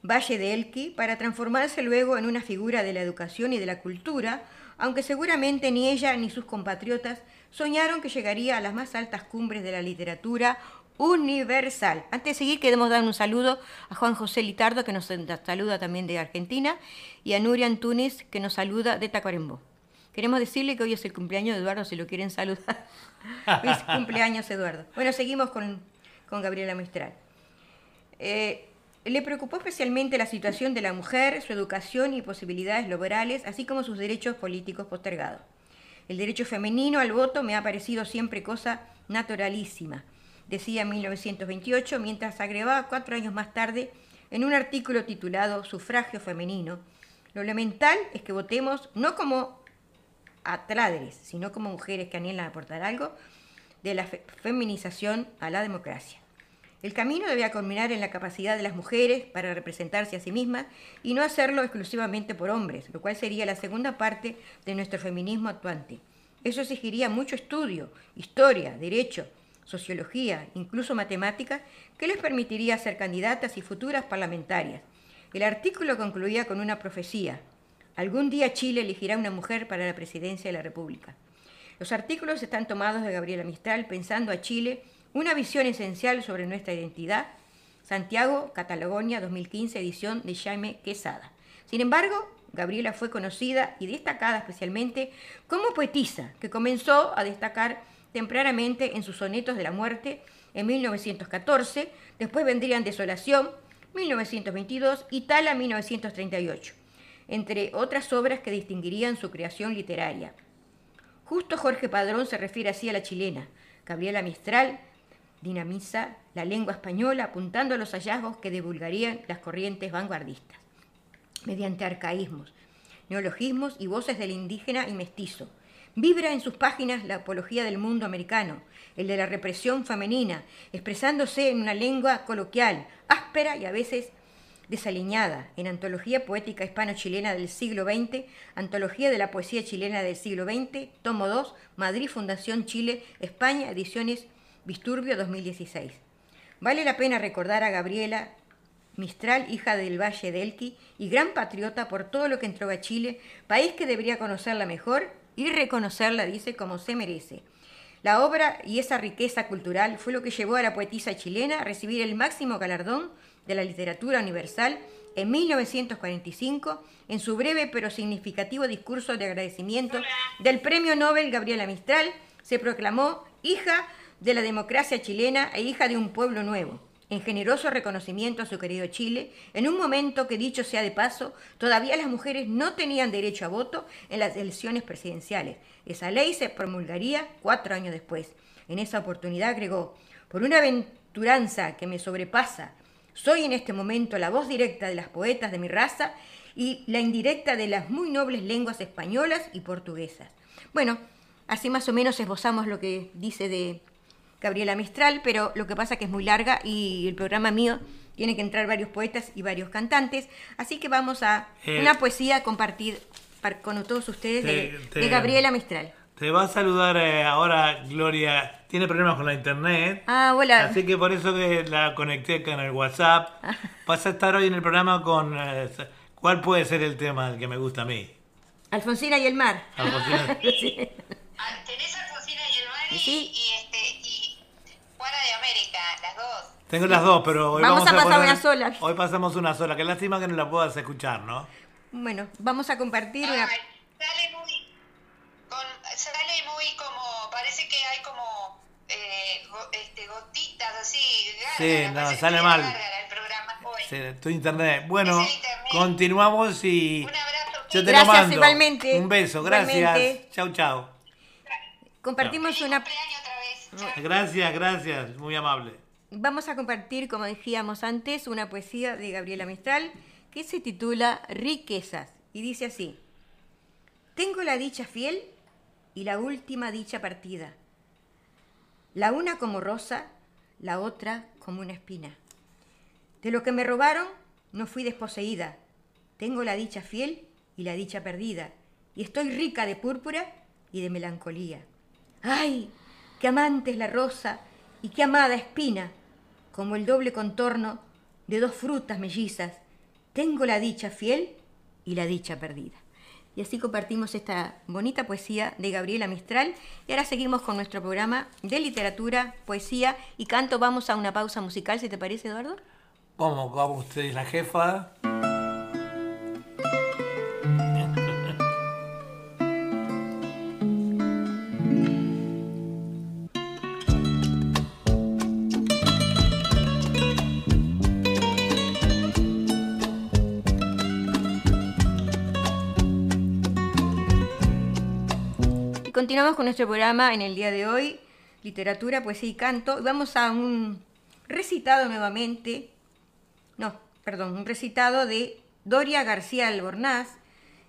Valle de Elqui para transformarse luego en una figura de la educación y de la cultura, aunque seguramente ni ella ni sus compatriotas soñaron que llegaría a las más altas cumbres de la literatura universal. Antes de seguir, queremos dar un saludo a Juan José Litardo, que nos saluda también de Argentina, y a Nuria Antunes, que nos saluda de Tacuarembó. Queremos decirle que hoy es el cumpleaños de Eduardo, si lo quieren saludar. Feliz cumpleaños, Eduardo. Bueno, seguimos con con Gabriela Mistral. Eh, le preocupó especialmente la situación de la mujer, su educación y posibilidades laborales, así como sus derechos políticos postergados. El derecho femenino al voto me ha parecido siempre cosa naturalísima, decía en 1928, mientras agregaba cuatro años más tarde en un artículo titulado Sufragio femenino. Lo elemental es que votemos no como atradres, sino como mujeres que anhelan aportar algo de la feminización a la democracia. El camino debía culminar en la capacidad de las mujeres para representarse a sí mismas y no hacerlo exclusivamente por hombres, lo cual sería la segunda parte de nuestro feminismo actuante. Eso exigiría mucho estudio, historia, derecho, sociología, incluso matemáticas, que les permitiría ser candidatas y futuras parlamentarias. El artículo concluía con una profecía. Algún día Chile elegirá una mujer para la presidencia de la República. Los artículos están tomados de Gabriela Mistral pensando a Chile una visión esencial sobre nuestra identidad. Santiago, Catalonia, 2015, edición de Jaime Quesada. Sin embargo, Gabriela fue conocida y destacada especialmente como poetisa, que comenzó a destacar tempranamente en sus sonetos de la muerte en 1914, después vendrían Desolación, 1922 y Tala, 1938, entre otras obras que distinguirían su creación literaria. Justo Jorge Padrón se refiere así a la chilena. Gabriela Mistral dinamiza la lengua española apuntando a los hallazgos que divulgarían las corrientes vanguardistas, mediante arcaísmos, neologismos y voces del indígena y mestizo. Vibra en sus páginas la apología del mundo americano, el de la represión femenina, expresándose en una lengua coloquial, áspera y a veces desaliñada en Antología Poética Hispano-Chilena del siglo XX, Antología de la Poesía Chilena del siglo XX, tomo 2, Madrid, Fundación Chile, España, ediciones Visturbio 2016. Vale la pena recordar a Gabriela Mistral, hija del Valle de Elqui y gran patriota por todo lo que entró a Chile, país que debería conocerla mejor y reconocerla, dice, como se merece. La obra y esa riqueza cultural fue lo que llevó a la poetisa chilena a recibir el máximo galardón de la Literatura Universal en 1945 en su breve pero significativo discurso de agradecimiento del Premio Nobel Gabriela Mistral, se proclamó hija de la democracia chilena e hija de un pueblo nuevo, en generoso reconocimiento a su querido Chile, en un momento que, dicho sea de paso, todavía las mujeres no tenían derecho a voto en las elecciones presidenciales. Esa ley se promulgaría cuatro años después. En esa oportunidad agregó, por una aventuranza que me sobrepasa, soy en este momento la voz directa de las poetas de mi raza y la indirecta de las muy nobles lenguas españolas y portuguesas. Bueno, así más o menos esbozamos lo que dice de Gabriela Mistral, pero lo que pasa es que es muy larga y el programa mío tiene que entrar varios poetas y varios cantantes, así que vamos a Eh, una poesía a compartir par- con todos ustedes de, te- de Gabriela Mistral. Te va a saludar eh, ahora Gloria. Tiene problemas con la internet. Ah, hola. Así que por eso que la conecté con el WhatsApp. Vas a estar hoy en el programa con... eh, ¿Cuál puede ser el tema que me gusta a mí? Alfonsina y el mar. Alfonsina. Sí. Ah, Tenés Alfonsina y el mar y, Sí. y, este, y Juana de América, las dos. Tengo las dos, pero hoy Vamos vamos, a pasar poner- una sola. Hoy pasamos una sola. Qué lástima que no la puedas escuchar, ¿no? Bueno, vamos a compartir. Ay, sale muy como, parece que hay como eh, go- este, gotitas así. Sí, no, sale mal. gárgara el programa hoy. Sí, tu internet. Bueno, internet. continuamos y Un abrazo. yo te Gracias, lo mando. igualmente. Un beso, gracias. Igualmente. Chau, chau. Compartimos Feliz una... cumpleaños otra vez. Gracias, gracias. Muy amable. vamos a compartir, como decíamos antes, una poesía de Gabriela Mistral que se titula Riquezas y dice así, Tengo la dicha fiel y la última dicha partida, la una como rosa, la otra como una espina. De lo que me robaron no fui desposeída, tengo la dicha fiel y la dicha perdida, y estoy rica de púrpura y de melancolía. ¡Ay! ¡Qué amante es la rosa y qué amada espina! Como el doble contorno de dos frutas mellizas, tengo la dicha fiel y la dicha perdida. Y así compartimos esta bonita poesía de Gabriela Mistral. Y ahora seguimos con nuestro programa de literatura, poesía y canto. Vamos a una pausa musical, si te parece, Eduardo. ¿Cómo? ¿Cómo usted es la jefa? Continuamos con nuestro programa en el día de hoy, literatura, poesía y canto. Vamos a un recitado nuevamente, no, perdón, un recitado de Doria García Albornaz.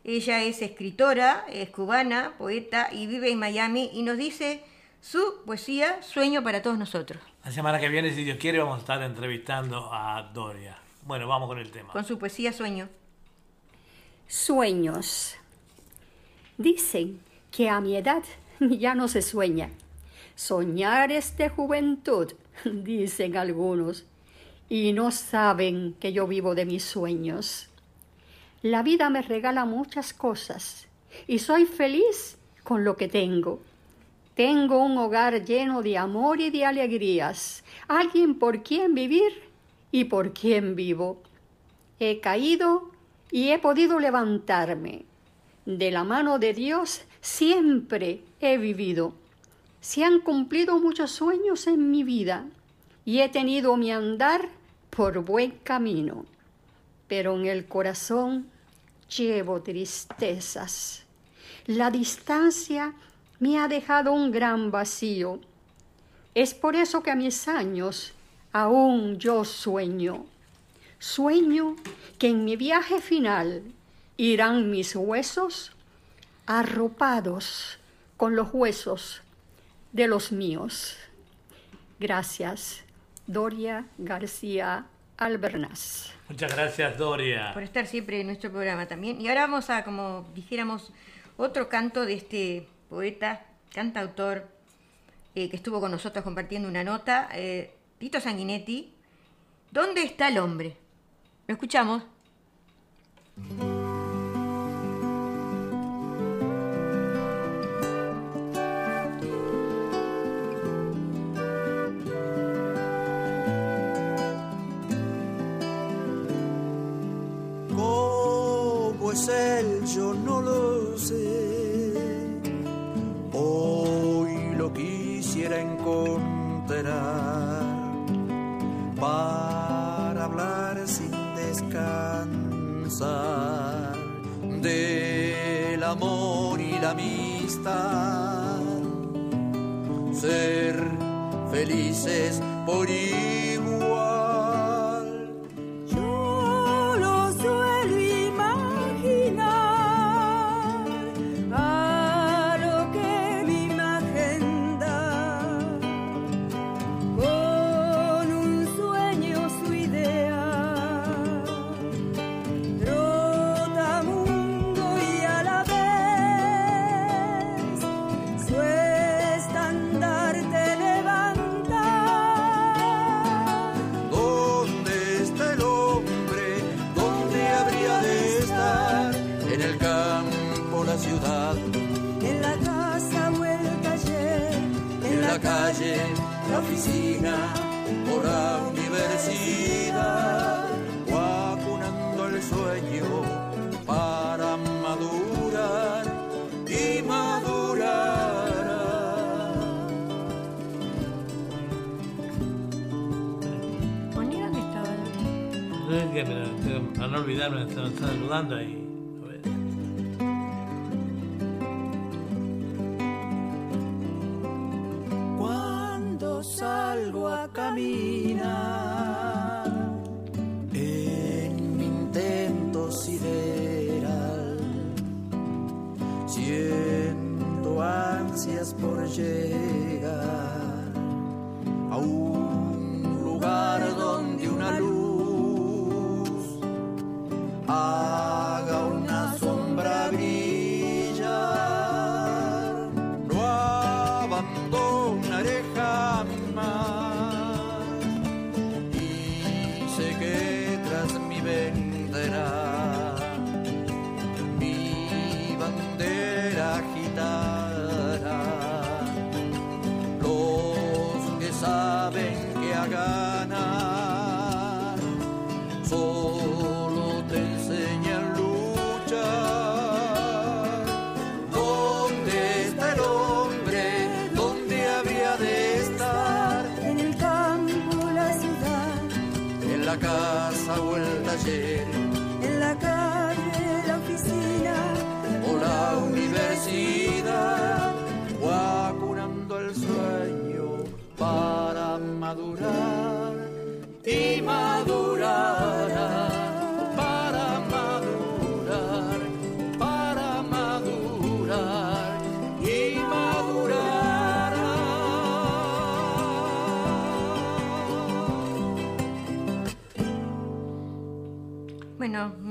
Ella es escritora, es cubana, poeta y vive en Miami y nos dice su poesía Sueño para todos nosotros. La semana que viene, si Dios quiere, vamos a estar entrevistando a Doria. Bueno, vamos con el tema. Con su poesía Sueño. Sueños. Dicen que a mi edad ya no se sueña. Soñar es de juventud, dicen algunos, y no saben que yo vivo de mis sueños. La vida me regala muchas cosas y soy feliz con lo que tengo. Tengo un hogar lleno de amor y de alegrías, alguien por quien vivir y por quien vivo. He caído y he podido levantarme. De la mano de Dios siempre he vivido. Se han cumplido muchos sueños en mi vida y he tenido mi andar por buen camino, pero en el corazón llevo tristezas. La distancia me ha dejado un gran vacío. Es por eso que a mis años aún yo sueño. Sueño que en mi viaje final irán mis huesos arropados con los huesos de los míos. Gracias, Doria García Albernaz. Muchas gracias, Doria. Por estar siempre en nuestro programa también. Y ahora vamos a, como dijéramos, otro canto de este poeta, cantautor, eh, que estuvo con nosotros compartiendo una nota, eh, Tito Sanguinetti. ¿Dónde está el hombre? ¿Lo escuchamos? Él, yo no lo sé. Hoy lo quisiera encontrar para hablar sin descansar del amor y la amistad. Ser felices por igual están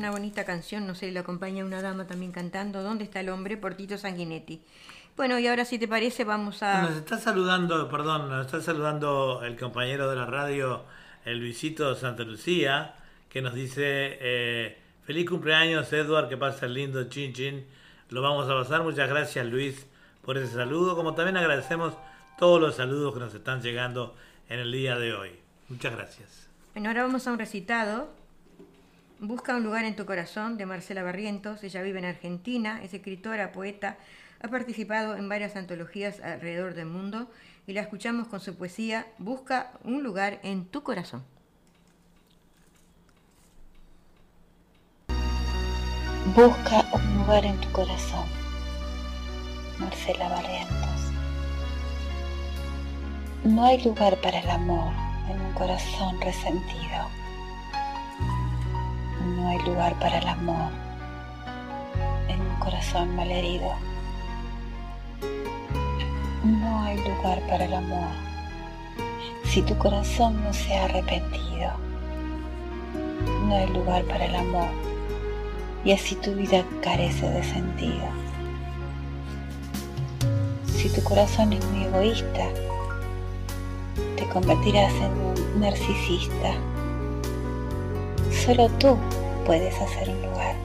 una bonita canción, no sé, le acompaña una dama también cantando ¿Dónde está el hombre? por Tito Sanguinetti. Bueno, y ahora si te parece vamos a... Nos está saludando, perdón, nos está saludando el compañero de la radio, el Luisito Santa Lucía, que nos dice, eh, feliz cumpleaños Edward, que pasa el lindo chin chin. Lo vamos a pasar, muchas gracias Luis por ese saludo, como también agradecemos todos los saludos que nos están llegando en el día de hoy. Muchas gracias. Bueno, ahora vamos a un recitado. Busca un lugar en tu corazón de Marcela Barrientos. Ella vive en Argentina, es escritora, poeta, ha participado en varias antologías alrededor del mundo y la escuchamos con su poesía Busca un lugar en tu corazón. Busca un lugar en tu corazón. Marcela Barrientos. No hay lugar para el amor en un corazón resentido. No hay lugar para el amor en un corazón malherido. No hay lugar para el amor si tu corazón no se ha arrepentido. No hay lugar para el amor y así tu vida carece de sentido. Si tu corazón es muy egoísta, te convertirás en un narcisista. Solo tú puedes hacer un lugar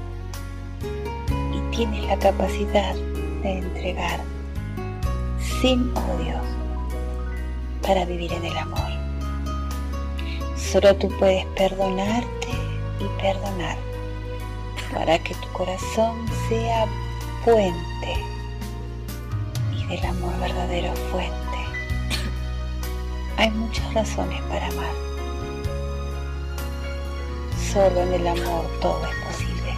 y tienes la capacidad de entregar sin odios para vivir en el amor. Solo tú puedes perdonarte y perdonar para que tu corazón sea puente y del amor verdadero fuente. Hay muchas razones para amar. Solo en el amor todo es posible.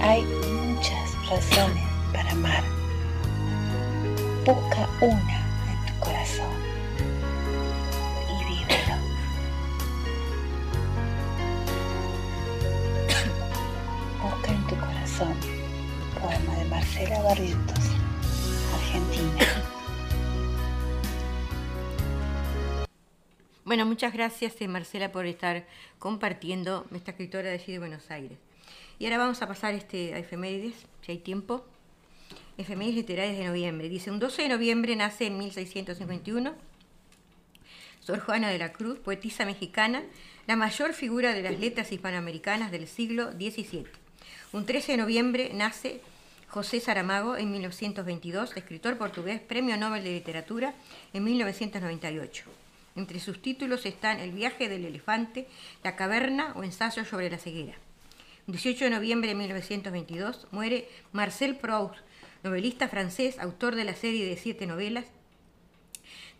Hay muchas razones para amar. Busca una en tu corazón y vívelo. Busca en tu corazón. Poema de Marcela Barrientos, Bueno, muchas gracias eh, Marcela por estar compartiendo esta escritora de allí Buenos Aires. Y ahora vamos a pasar este, a efemérides, si hay tiempo. Efemérides literarias de noviembre. Dice, un 12 de noviembre nace en 1651 Sor Juana de la Cruz, poetisa mexicana, la mayor figura de las letras hispanoamericanas del siglo XVII. Un 13 de noviembre nace José Saramago en 1922, escritor portugués, Premio Nobel de Literatura en 1998. Entre sus títulos están El viaje del elefante, La caverna o Ensayo sobre la ceguera. El 18 de noviembre de 1922 muere Marcel Proust, novelista francés, autor de la serie de siete novelas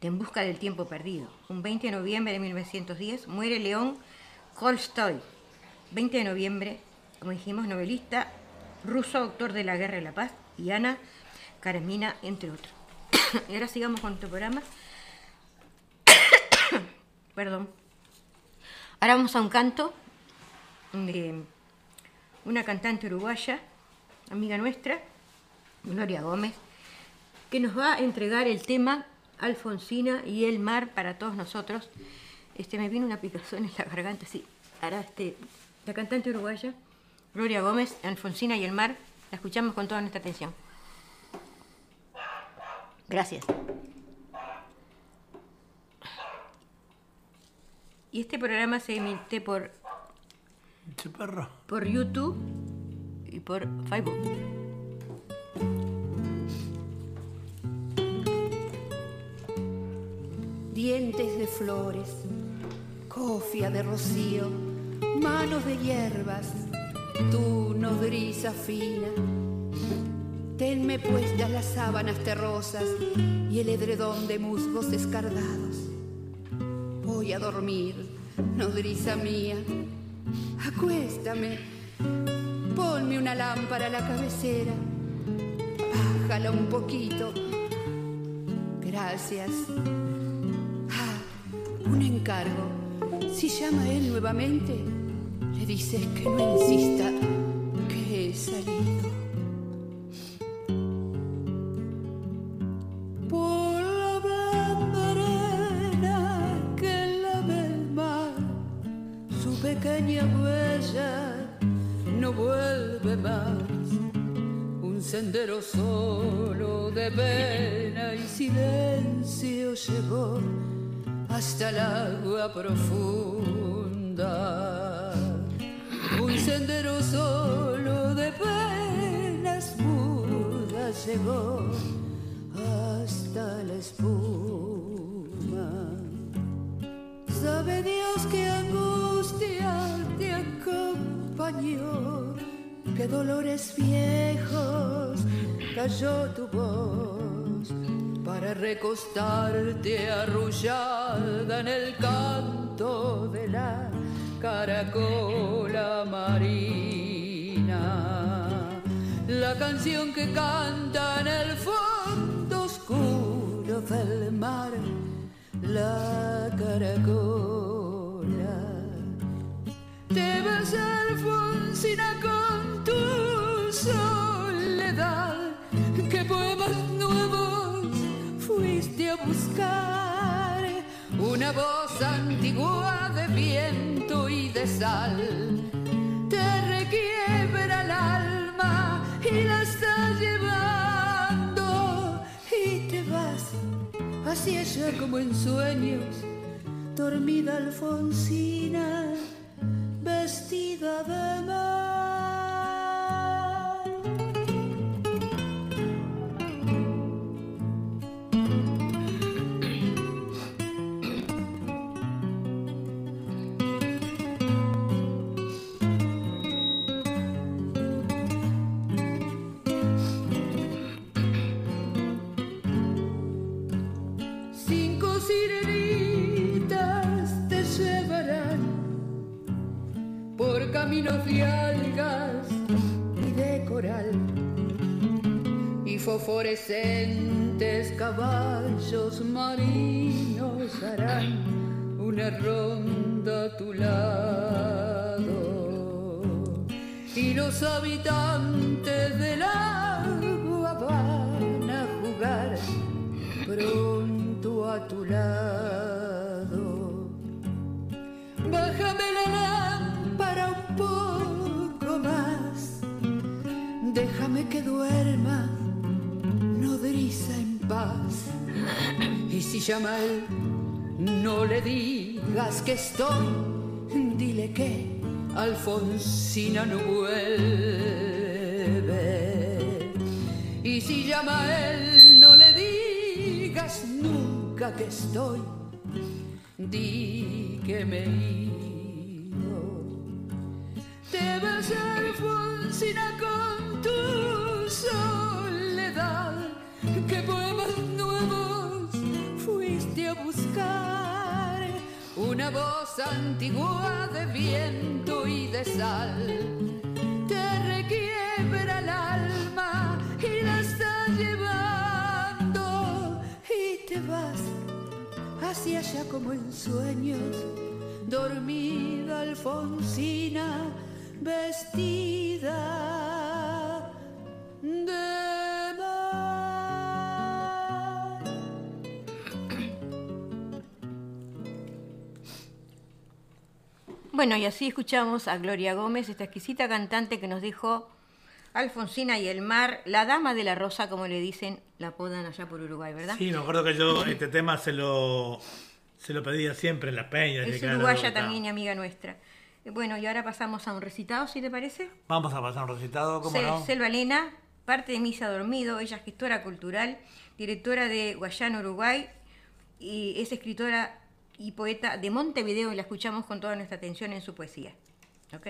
de En busca del tiempo perdido. Un 20 de noviembre de 1910 muere León Tolstoy. 20 de noviembre, como dijimos, novelista ruso, autor de La Guerra y la Paz, y Ana Karenina, entre otros. y ahora sigamos con nuestro programa. Perdón. Ahora vamos a un canto de una cantante uruguaya, amiga nuestra, Gloria Gómez, que nos va a entregar el tema Alfonsina y el mar para todos nosotros. Este, me viene una picazón en la garganta, sí. Ahora este, la cantante uruguaya, Gloria Gómez, Alfonsina y el mar, la escuchamos con toda nuestra atención. Gracias. Y este programa se emite por, por YouTube y por Facebook. dientes de flores, cofia de rocío, manos de hierbas, tu nodriza fina. Tenme puestas las sábanas terrosas y el edredón de musgos escardados. Voy a dormir, nodriza mía. Acuéstame, ponme una lámpara a la cabecera. Bájala un poquito. Gracias. Ah, un encargo. Si llama él nuevamente, le dices que no insista, que he salido. Vuelve más. Un sendero solo de pena y silencio llevó hasta el agua profunda. Un sendero solo de penas mudas llegó hasta la espuma. Sabe Dios que angustia acompañó, que dolores viejos cayó tu voz para recostarte arrullada en el canto de la caracola marina. La canción que canta en el fondo oscuro del mar, la caracola. Alfonsina con tu soledad, que poemas nuevos fuiste a buscar. Una voz antigua de viento y de sal te requiebra el alma y la estás llevando y te vas hacia allá como en sueños, dormida Alfonsina, vestida de mar. Caminos de algas y de coral y fosforescentes caballos marinos harán una ronda a tu lado y los habitantes del agua van a jugar pronto a tu lado. Déjame que duerma, nodriza en paz. Y si llama él, no le digas que estoy, dile que Alfonsina no vuelve. Y si llama él, no le digas nunca que estoy, di que me he ido. Te vas Alfonsina con Una voz antigua de viento y de sal. Te requiebra el alma y la estás llevando y te vas hacia allá como en sueños, dormida Alfonsina, vestida de Bueno, y así escuchamos a Gloria Gómez, esta exquisita cantante que nos dijo Alfonsina y el mar, la dama de la rosa, como le dicen, la apodan allá por Uruguay, ¿verdad? Sí, me acuerdo que yo este tema se lo, se lo pedía siempre en las peñas. de Es uruguaya también y amiga nuestra. Eh, Bueno, y ahora pasamos a un recitado, si te parece. Vamos a pasar un recitado, ¿cómo Se- no? Selva Elena, parte de Misa Dormido, ella es gestora cultural, directora de Guayana, Uruguay, y es escritora y poeta de Montevideo y la escuchamos con toda nuestra atención en su poesía. ¿Ok?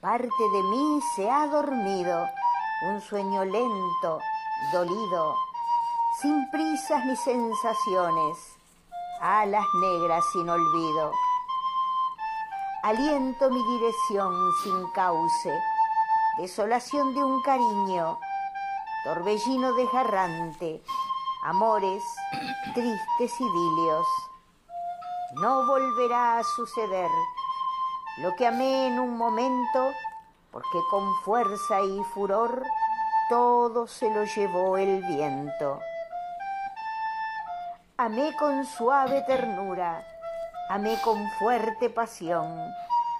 Parte de mí se ha dormido, un sueño lento, dolido, sin prisas ni sensaciones, alas negras sin olvido. Aliento mi dirección sin cauce, desolación de un cariño, torbellino desgarrante, amores, tristes idilios. No volverá a suceder lo que amé en un momento, porque con fuerza y furor todo se lo llevó el viento. Amé con suave ternura, amé con fuerte pasión,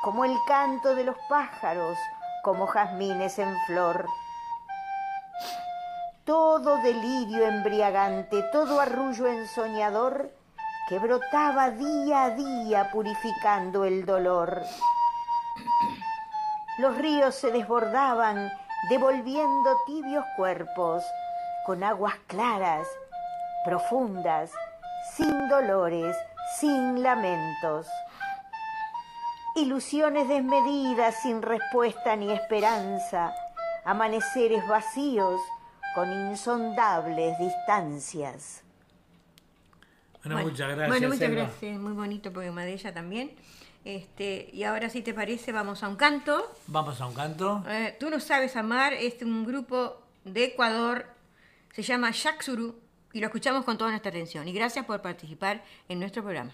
como el canto de los pájaros, como jazmines en flor. Todo delirio embriagante, todo arrullo ensoñador, que brotaba día a día purificando el dolor. Los ríos se desbordaban, devolviendo tibios cuerpos, con aguas claras, profundas, sin dolores, sin lamentos. Ilusiones desmedidas, sin respuesta ni esperanza, amaneceres vacíos, con insondables distancias. Bueno, muchas gracias. Bueno, muchas gracias. Muy bonito poema de ella también. Este, y ahora, si te parece, vamos a un canto. Vamos a un canto. Eh, Tú no sabes amar es un grupo de Ecuador, se llama Shaksuru y lo escuchamos con toda nuestra atención. Y gracias por participar en nuestro programa.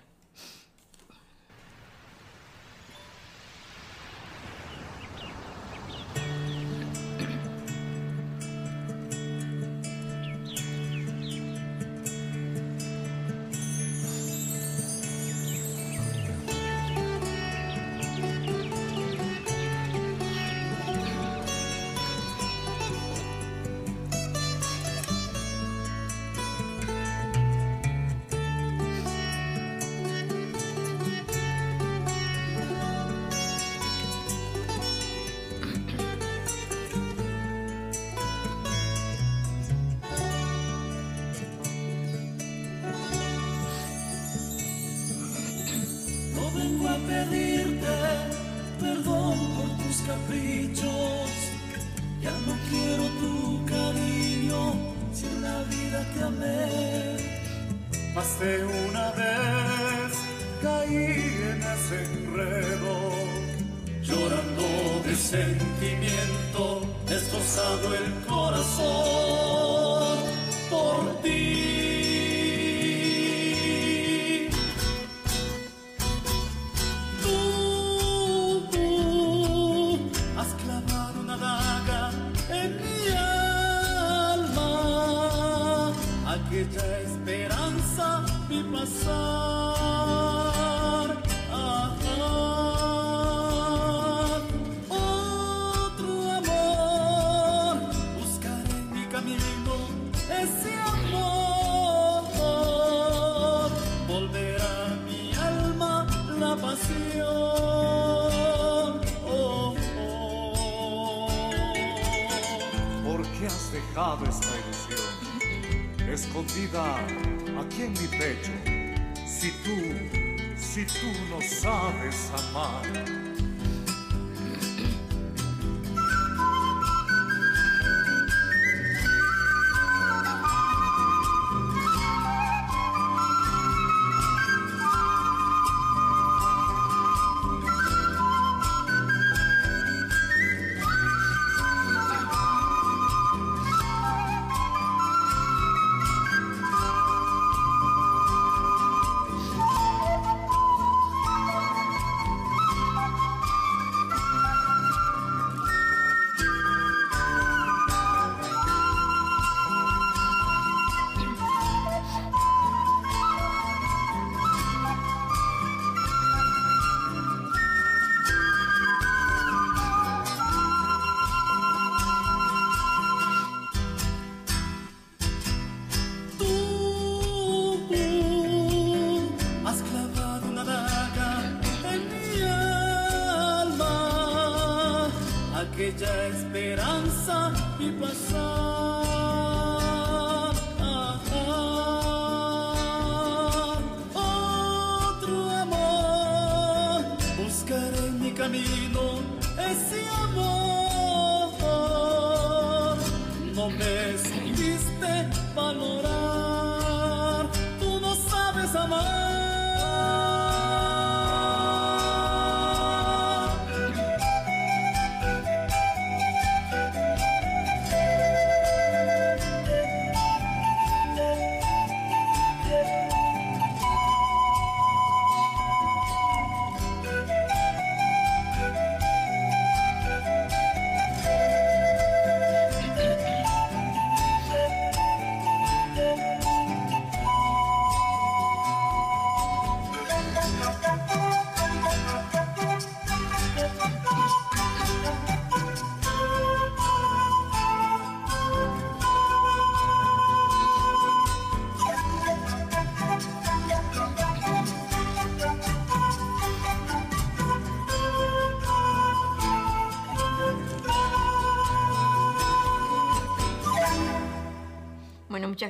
Si tú no sabes amar.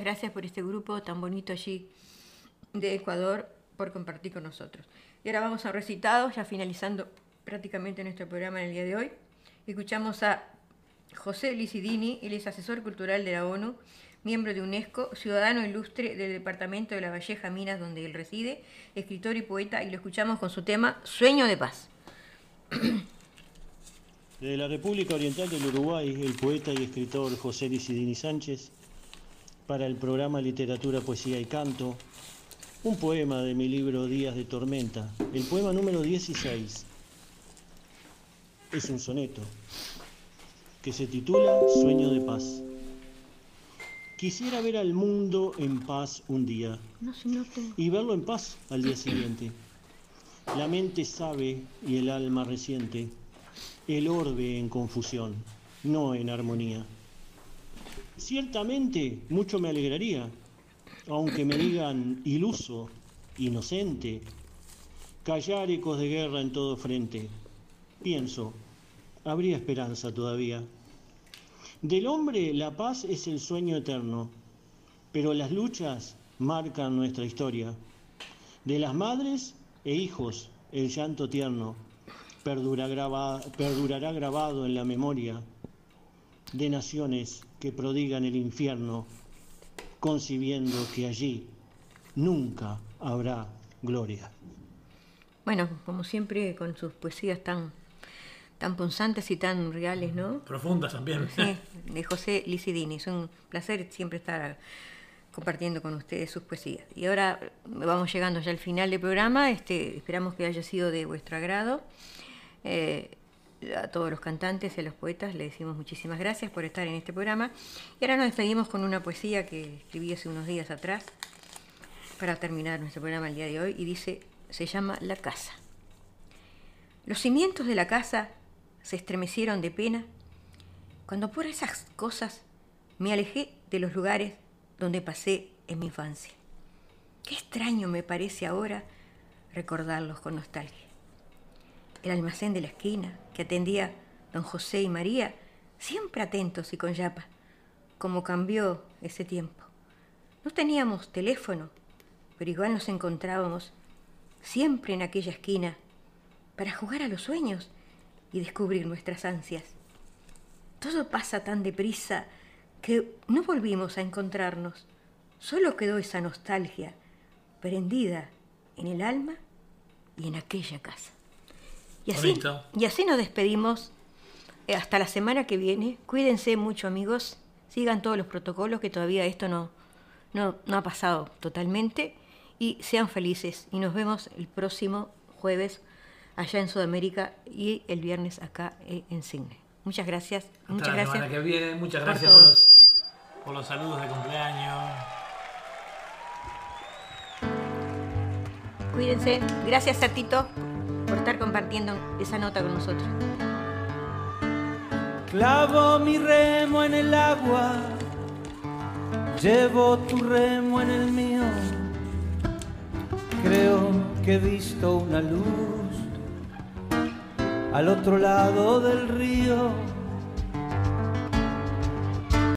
Gracias por este grupo tan bonito allí de Ecuador por compartir con nosotros. Y ahora vamos a recitados, ya finalizando prácticamente nuestro programa en el día de hoy. Escuchamos a José Licidini, él es asesor cultural de la ONU, miembro de UNESCO, ciudadano ilustre del departamento de La Valleja, Minas, donde él reside, escritor y poeta, y lo escuchamos con su tema Sueño de Paz. De la República Oriental del Uruguay, el poeta y escritor José Licidini Sánchez, para el programa Literatura, Poesía y Canto, un poema de mi libro Días de Tormenta, el poema número 16. Es un soneto que se titula Sueño de Paz. Quisiera ver al mundo en paz un día y verlo en paz al día siguiente. La mente sabe y el alma resiente, el orbe en confusión, no en armonía. Ciertamente mucho me alegraría, aunque me digan iluso, inocente, callar ecos de guerra en todo frente. Pienso, habría esperanza todavía. Del hombre la paz es el sueño eterno, pero las luchas marcan nuestra historia. De las madres e hijos el llanto tierno perdurará grabado en la memoria de naciones que prodigan el infierno, concibiendo que allí nunca habrá gloria. Bueno, como siempre, con sus poesías tan, tan punzantes y tan reales, ¿no? Profundas también. Sí, de José Licidini. Es un placer siempre estar compartiendo con ustedes sus poesías. Y ahora vamos llegando ya al final del programa. Este, esperamos que haya sido de vuestro agrado. Eh, a todos los cantantes y a los poetas les decimos muchísimas gracias por estar en este programa. Y ahora nos despedimos con una poesía que escribí hace unos días atrás para terminar nuestro programa el día de hoy y dice, se llama La casa. Los cimientos de la casa se estremecieron de pena cuando por esas cosas me alejé de los lugares donde pasé en mi infancia. Qué extraño me parece ahora recordarlos con nostalgia. El almacén de la esquina que atendía don José y María, siempre atentos y con yapa. Cómo cambió ese tiempo. No teníamos teléfono, pero igual nos encontrábamos siempre en aquella esquina para jugar a los sueños y descubrir nuestras ansias. Todo pasa tan deprisa que no volvimos a encontrarnos. Solo quedó esa nostalgia prendida en el alma y en aquella casa. Y así, Bonito. y así nos despedimos eh, hasta la semana que viene. Cuídense mucho amigos, sigan todos los protocolos que todavía esto no, no, no ha pasado totalmente y sean felices. Y nos vemos el próximo jueves allá en Sudamérica y el viernes acá eh, en Signe. Muchas gracias. Hasta muchas la gracias. semana que viene. Muchas gracias por los, por los saludos de cumpleaños. Cuídense. Gracias a Tito por estar compartiendo esa nota con nosotros. Clavo mi remo en el agua, llevo tu remo en el mío. Creo que he visto una luz al otro lado del río.